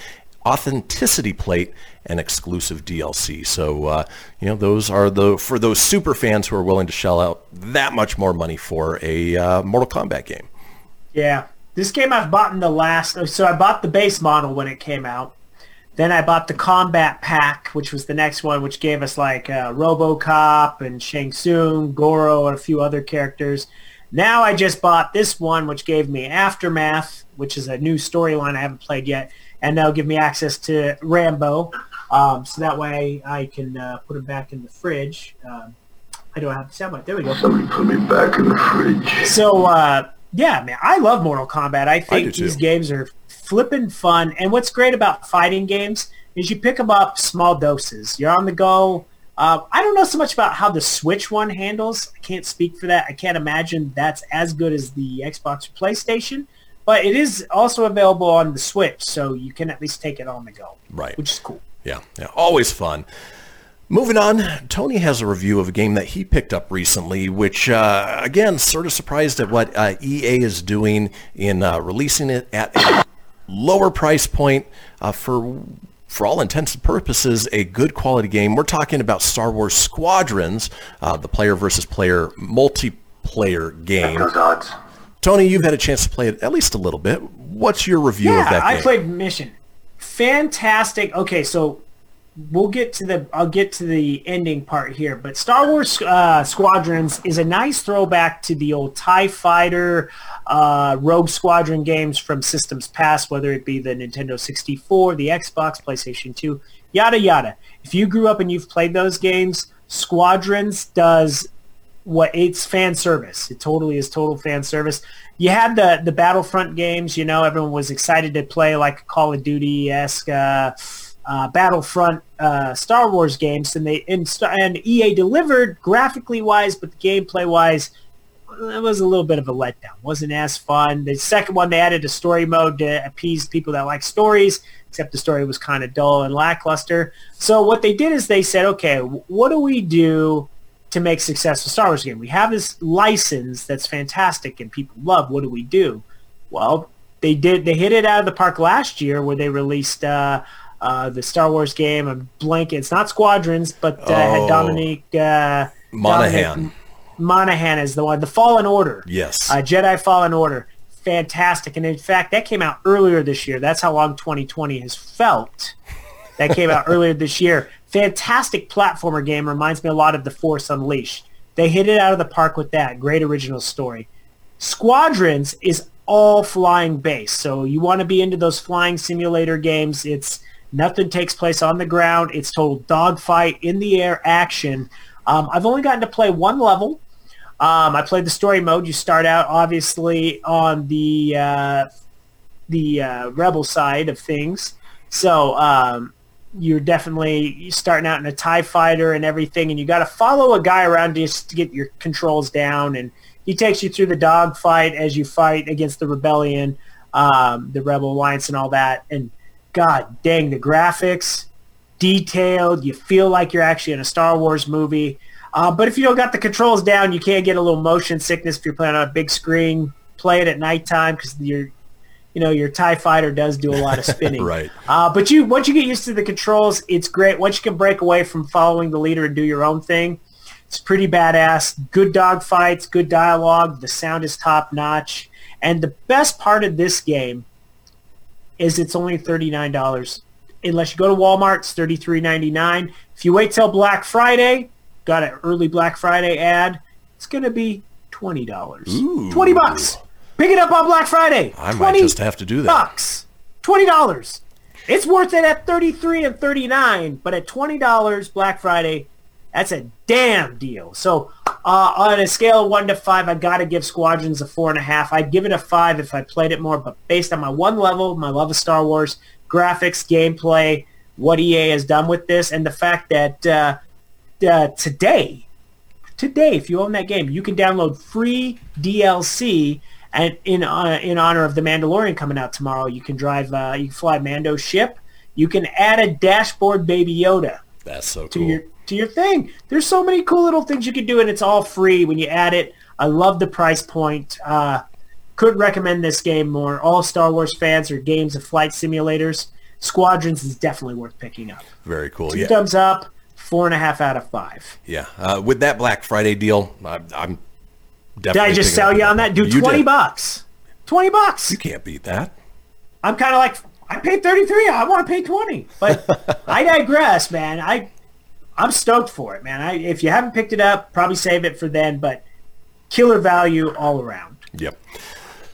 authenticity plate and exclusive DLC. So uh, you know those are the for those super fans who are willing to shell out that much more money for a uh, Mortal Kombat game. Yeah. This game I've bought in the last, so I bought the base model when it came out. Then I bought the Kombat Pack, which was the next one, which gave us like uh, RoboCop and Shang Tsung, Goro, and a few other characters. Now I just bought this one, which gave me Aftermath, which is a new storyline I haven't played yet, and that'll give me access to Rambo. Um, so that way I can uh, put them back in the fridge. Um, I don't have the sound bite. There we go. Somebody put me back in the fridge. So uh, yeah, man, I love Mortal Kombat. I think do these too. games are flippin' fun. And what's great about fighting games is you pick them up small doses. You're on the go. Uh, I don't know so much about how the Switch one handles. I can't speak for that. I can't imagine that's as good as the Xbox or PlayStation. But it is also available on the Switch, so you can at least take it on the go, Right. which is cool. Yeah, yeah, always fun. Moving on, Tony has a review of a game that he picked up recently, which, uh, again, sort of surprised at what uh, EA is doing in uh, releasing it at a lower price point uh, for, for all intents and purposes, a good quality game. We're talking about Star Wars Squadrons, uh, the player versus player multiplayer game. Those odds. Tony, you've had a chance to play it at least a little bit. What's your review yeah, of that I game? played Mission. Fantastic. Okay, so we'll get to the I'll get to the ending part here, but Star Wars uh, Squadrons is a nice throwback to the old Tie Fighter, uh, Rogue Squadron games from systems past, whether it be the Nintendo 64, the Xbox, PlayStation 2. yada yada. If you grew up and you've played those games, Squadrons does what it's fan service. It totally is total fan service. You had the the Battlefront games. You know, everyone was excited to play like Call of Duty esque. Uh, uh, Battlefront uh, Star Wars games, and they and, and EA delivered graphically wise, but gameplay wise, it was a little bit of a letdown. wasn't as fun. The second one, they added a story mode to appease people that like stories, except the story was kind of dull and lackluster. So what they did is they said, okay, what do we do to make successful Star Wars game? We have this license that's fantastic and people love. What do we do? Well, they did. They hit it out of the park last year where they released. Uh, uh, the Star Wars game. I'm blanking. It's not Squadrons, but uh, Oh. had Dominic uh, Monaghan. Dominic Monaghan is the one. The Fallen Order. Yes. Uh, Jedi Fallen Order. Fantastic. And in fact, that came out earlier this year. That's how long 2020 has felt. That came out earlier this year. Fantastic platformer game. Reminds me a lot of The Force Unleashed. They hit it out of the park with that. Great original story. Squadrons is all flying base. So you want to be into those flying simulator games. It's nothing takes place on the ground. It's total dogfight in the air action. Um, I've only gotten to play one level. Um, I played the story mode. You start out obviously on the uh, the uh, rebel side of things, so um, you're definitely starting out in a Tie fighter and everything, and you got to follow a guy around just to get your controls down, and he takes you through the dogfight as you fight against the rebellion, um, the Rebel Alliance, and all that. And God dang, the graphics, detailed. You feel like you're actually in a Star Wars movie. Uh, but if you don't got the controls down, you can't get a little motion sickness if you're playing on a big screen. Play it at nighttime because your, you know, your Tie Fighter does do a lot of spinning. Right. Uh, but you once you get used to the controls, it's great. Once you can break away from following the leader and do your own thing, it's pretty badass. Good dog fights, good dialogue. The sound is top notch. And the best part of this game is it's only thirty nine dollars. Unless you go to Walmart, it's thirty three ninety nine. If you wait till Black Friday, got an early Black Friday ad, it's gonna be twenty dollars. Twenty bucks. Pick it up on Black Friday. I might 20 just have to do that. Bucks. Twenty dollars. It's worth it at thirty three and thirty nine, but at twenty dollars Black Friday, that's a damn deal. So uh, on a scale of one to five, I gotta give Squadrons a four and a half. I'd give it a five if I played it more, but based on my one level, my love of Star Wars, graphics, gameplay, what EA has done with this, and the fact that uh, uh, today, today, if you own that game, you can download free DLC. And in uh, in honor of the Mandalorian coming out tomorrow, you can drive, uh, you can fly Mando's ship. You can add a dashboard Baby Yoda That's so to cool. your to your thing. There's so many cool little things you can do, and it's all free when you add it. I love the price point. Uh, could recommend this game more. All Star Wars fans or games of flight simulators, Squadrons is definitely worth picking up. Very cool. Two Yeah. thumbs up, four and a half out of five. Yeah. Uh, with that Black Friday deal, I, I'm Did. I just sell you on that? You twenty did. bucks. Twenty bucks. You can't beat that. I'm kind of like, I paid 33. I want to pay 20. But I digress, man. I, I'm stoked for it, man. I, if you haven't picked it up, probably save it for then. But killer value all around. Yep.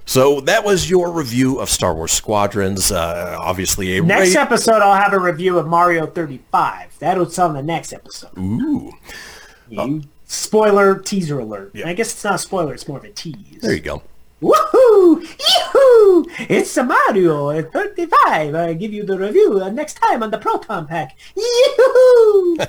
So that was your review of Star Wars Squadrons. Uh, obviously, a Next ra- episode, I'll have a review of Mario 35. That'll tell in the next episode. Ooh, You- Spoiler teaser alert. I guess it's not a spoiler. It's more of a tease. there you go. Woohoo! Yee-hoo! It's a Mario 35. I'll give you the review uh, next time on the Proton Pack. Yee-hoo!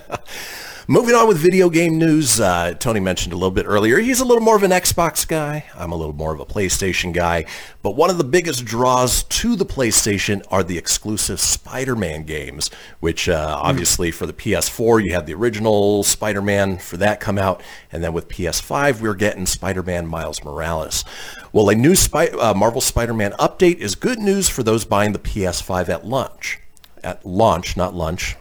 Moving on with video game news, uh, Tony mentioned a little bit earlier, he's a little more of an Xbox guy. I'm a little more of a PlayStation guy. But one of the biggest draws to the PlayStation are the exclusive Spider-Man games, which uh, obviously for the PS4, you had the original Spider-Man for that come out. And then with PS5, we're getting Spider-Man Miles Morales. Well, a new Spy- uh, Marvel Spider-Man update is good news for those buying the PS5 at lunch. At launch, not lunch.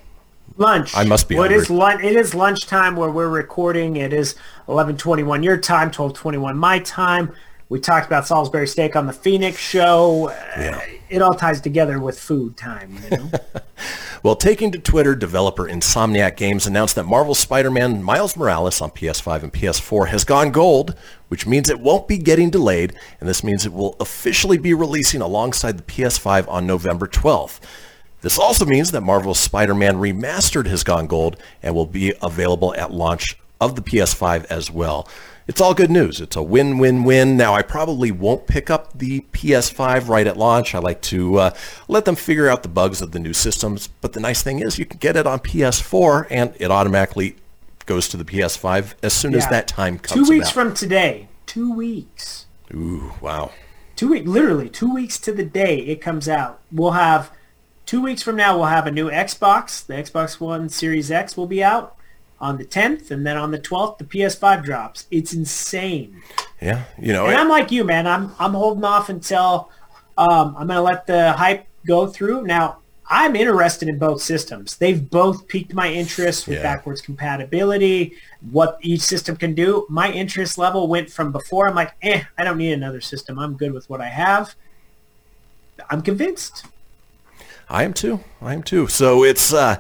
Lunch. I must be Well, it is lunch. It is lunchtime where we're recording. It is 11:21 your time, 12:21 my time. We talked about Salisbury steak on the Phoenix show. Uh, Yeah. It all ties together with food time. You know? Well, taking to Twitter, developer Insomniac Games announced that Marvel Spider-Man Miles Morales on PS5 and PS4 has gone gold, which means it won't be getting delayed, and this means it will officially be releasing alongside the PS5 on November 12th. This also means that Marvel's Spider-Man Remastered has gone gold and will be available at launch of the PS5 as well. It's all good news. It's a win-win-win. Now, I probably won't pick up the PS5 right at launch. I like to uh, let them figure out the bugs of the new systems. But the nice thing is you can get it on PS4 and it automatically goes to the PS5 as soon as that time comes Two weeks about. from today. Two weeks. Ooh, wow. Two weeks, literally two weeks to the day it comes out. We'll have two weeks from now. We'll have a new Xbox. The Xbox One Series X will be out on the 10th, and then on the 12th, the PS5 drops. It's insane. Yeah, you know, And I'm like you, man. I'm I'm holding off until um, I'm gonna let the hype go through. Now I'm interested in both systems. They've both piqued my interest with Yeah. backwards compatibility, what each system can do. My interest level went from before. I'm like, eh, I don't need another system. I'm good with what I have. I'm convinced. I am too. I am too. So it's, uh,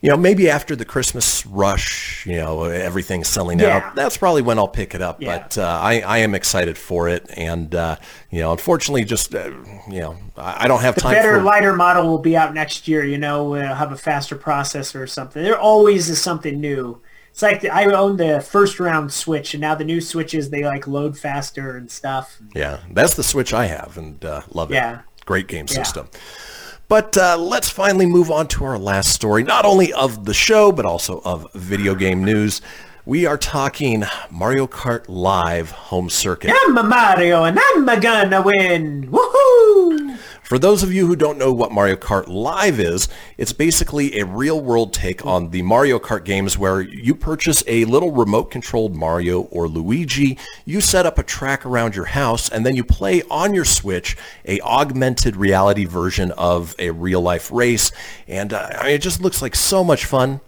you know, maybe after the Christmas rush, you know, everything's selling Yeah. out. That's probably when I'll pick it up. Yeah. But uh, I, I am excited for it, and uh, you know, unfortunately, just uh, you know, I, I don't have time. The time better, for. lighter model will be out next year. You know, uh, have a faster processor or something. There always is something new. It's like the, I own the first round Switch, and now the new Switches they like load faster and stuff. yeah, that's the Switch I have, and uh, love it. Yeah. Great game Yeah. But uh, let's finally move on to our last story, not only of the show, but also of video game news. We are talking Mario Kart Live Home Circuit. I'm a Mario, and I'm a gonna win. Woohoo! For those of you who don't know what Mario Kart Live is, it's basically a real-world take on the Mario Kart games where you purchase a little remote-controlled Mario or Luigi, you set up a track around your house, and then you play on your Switch a augmented reality version of a real-life race. And uh, I mean, it just looks like so much fun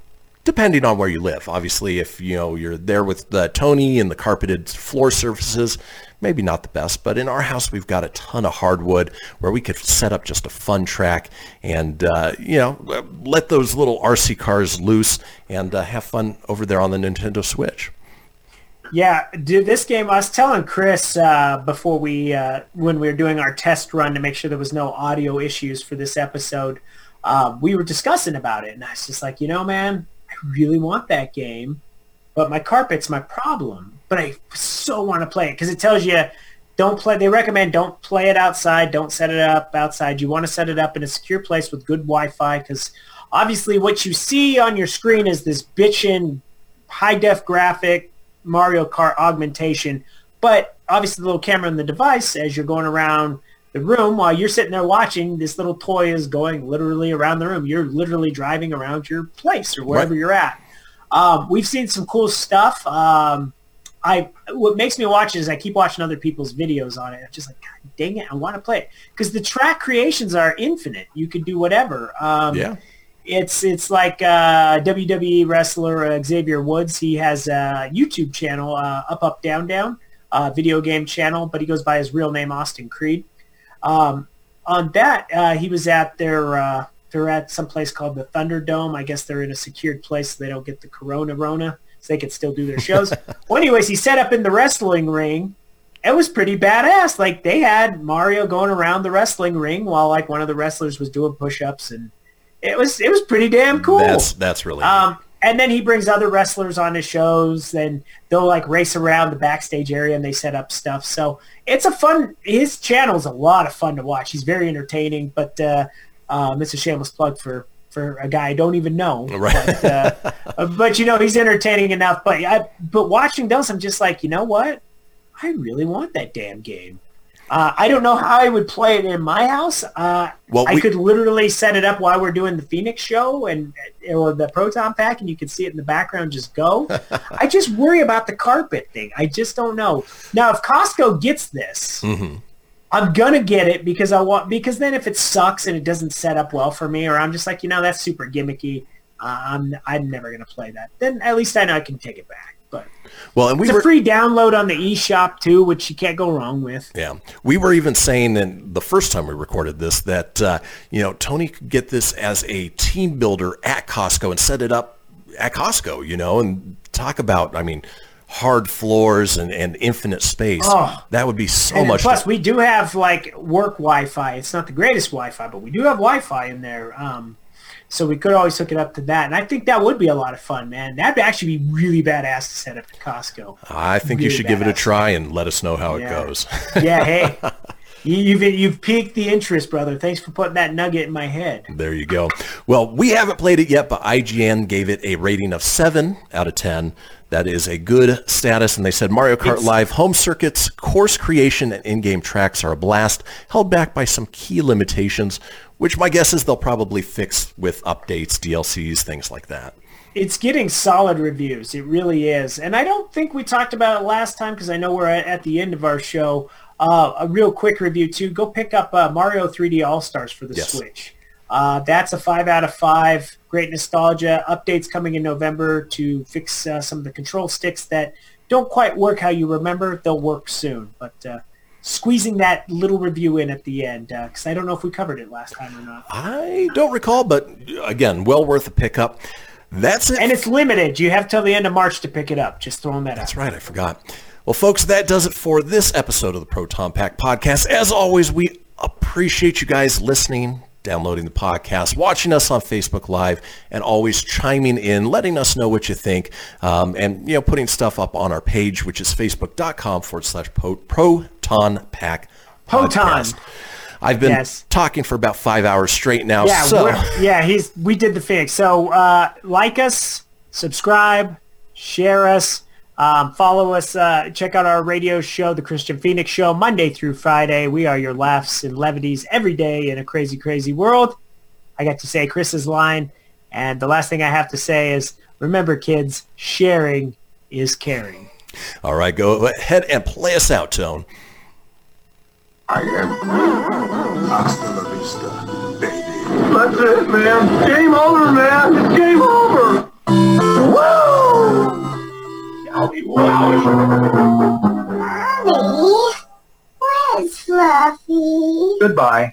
depending on where you live. Obviously, if you know you're there with the Tony and the carpeted floor surfaces, maybe not the best. But in our house, we've got a ton of hardwood where we could set up just a fun track and uh, you know let those little RC cars loose and uh, have fun over there on the Nintendo Switch. Yeah, dude, this game. I was telling Kris uh, before we uh, when we were doing our test run to make sure there was no audio issues for this episode. Um, we were discussing about it, and I was just like, you know, man, I really want that game, but my carpet's my problem. But I so want to play it because it tells you don't play. They recommend don't play it outside. Don't set it up outside. You want to set it up in a secure place with good Wi-Fi because obviously what you see on your screen is this bitchin' high def graphic Mario Kart augmentation. But obviously the little camera in the device as you're going around the room while you're sitting there watching, this little toy is going literally around the room. You're literally driving around your place or wherever Right. you're at. Um, we've seen some cool stuff. Um, I what makes me watch it is I keep watching other people's videos on it. I'm just like, God dang it, I want to play it because the track creations are infinite. You could do whatever. Um, Yeah. it's it's like uh, WWE wrestler uh, Xavier Woods. He has a YouTube channel, uh, Up Up Down Down, uh, video game channel, but he goes by his real name Austin Creed. Um, on that, uh, he was at their uh, they're at some place called the Thunderdome. I guess they're in a secured place so they don't get the Corona Rona, so they could still do their shows. well, anyways, he set up in the wrestling ring. It was pretty badass. Like they had Mario going around the wrestling ring while like one of the wrestlers was doing push-ups and it was it was pretty damn cool. That's that's really Um, and then he brings other wrestlers on his shows, and they'll like race around the backstage area, and they set up stuff. So it's a fun. His channel's a lot of fun to watch. He's very entertaining, but uh, um, it's a shameless plug for for a guy I don't even know. Right. But, uh, uh, but you know, he's entertaining enough. But I, but watching those, I'm just like, you know what? I really want that damn game. Uh, I don't know how I would play it in my house. Uh, Well, I could literally set it up while we're doing the Phoenix show and or the Proton Pack, and you can see it in the background. Just go. I just worry about the carpet thing. I just don't know. Now, if Costco gets this, Mm-hmm. I'm gonna get it because I want. Because then, if it sucks and it doesn't set up well for me, or I'm just like, you know, that's super gimmicky. Uh, I'm I'm never gonna play that. Then at least I know I can take it back. But well, and we it's were a free download on the eShop too, which you can't go wrong with. Yeah, we were even saying in the first time we recorded this that uh, you know Tony could get this as a team builder at Costco and set it up at Costco, you know, and talk about I mean hard floors and, and infinite space. Oh. That would be so And much. plus, we do have like work Wi-Fi. It's not the greatest Wi-Fi, but we do have Wi-Fi in there. Um, so we could always hook it up to that, and I think that would be a lot of fun, man. That'd actually be really badass to set up at Costco. I think you really should give it a try and let us know how Yeah. it goes. Yeah, hey, you, you've you've piqued the interest, brother. Thanks for putting that nugget in my head. There you go. Well, we haven't played it yet, but IGN gave it a rating of 7 out of 10. That is a good status. And they said Mario Kart It's- Live home circuits, course creation, and in-game tracks are a blast, held back by some key limitations, which my guess is they'll probably fix with updates, DLCs, things like that. It's getting solid reviews. It really is. And I don't think we talked about it last time because I know we're at the end of our show. Uh, a real quick review too. Go pick up uh, Mario 3D All Stars for the Yes. Switch. Uh, that's a five out of five. Great nostalgia. Updates coming in November to fix uh, some of the control sticks that don't quite work how you remember. They'll work soon. But uh, squeezing that little review in at the end because I don't know if we covered it last time or not. I don't recall, but again, well worth a pickup. That's it And it's limited. You have till the end of March to pick it up. Just throwing that out. That's right, I forgot. Well, folks, that does it for this episode of the Proton Pack Podcast. As always, we appreciate you guys listening, downloading the podcast, watching us on Facebook Live, and always chiming in, letting us know what you think, um, and you know, putting stuff up on our page, which is facebook.com forward slash Proton Pack Proton. Podcast. I've been Yes. talking for about five hours straight now. Yeah, so yeah, he's we did the fix. So uh, like us, subscribe, share us, um, follow us, uh, check out our radio show, the Christian Phoenix Show, Monday through Friday. We are your laughs and levities every day in a crazy, crazy world. I got to say Kris's line, and the last thing I have to say is remember, kids, sharing is caring. all right, go ahead and play us out, Tone. I am. Hasta la vista, baby. That's it, man. Game over, man. It's game over. Mommy, where's Fluffy? Goodbye.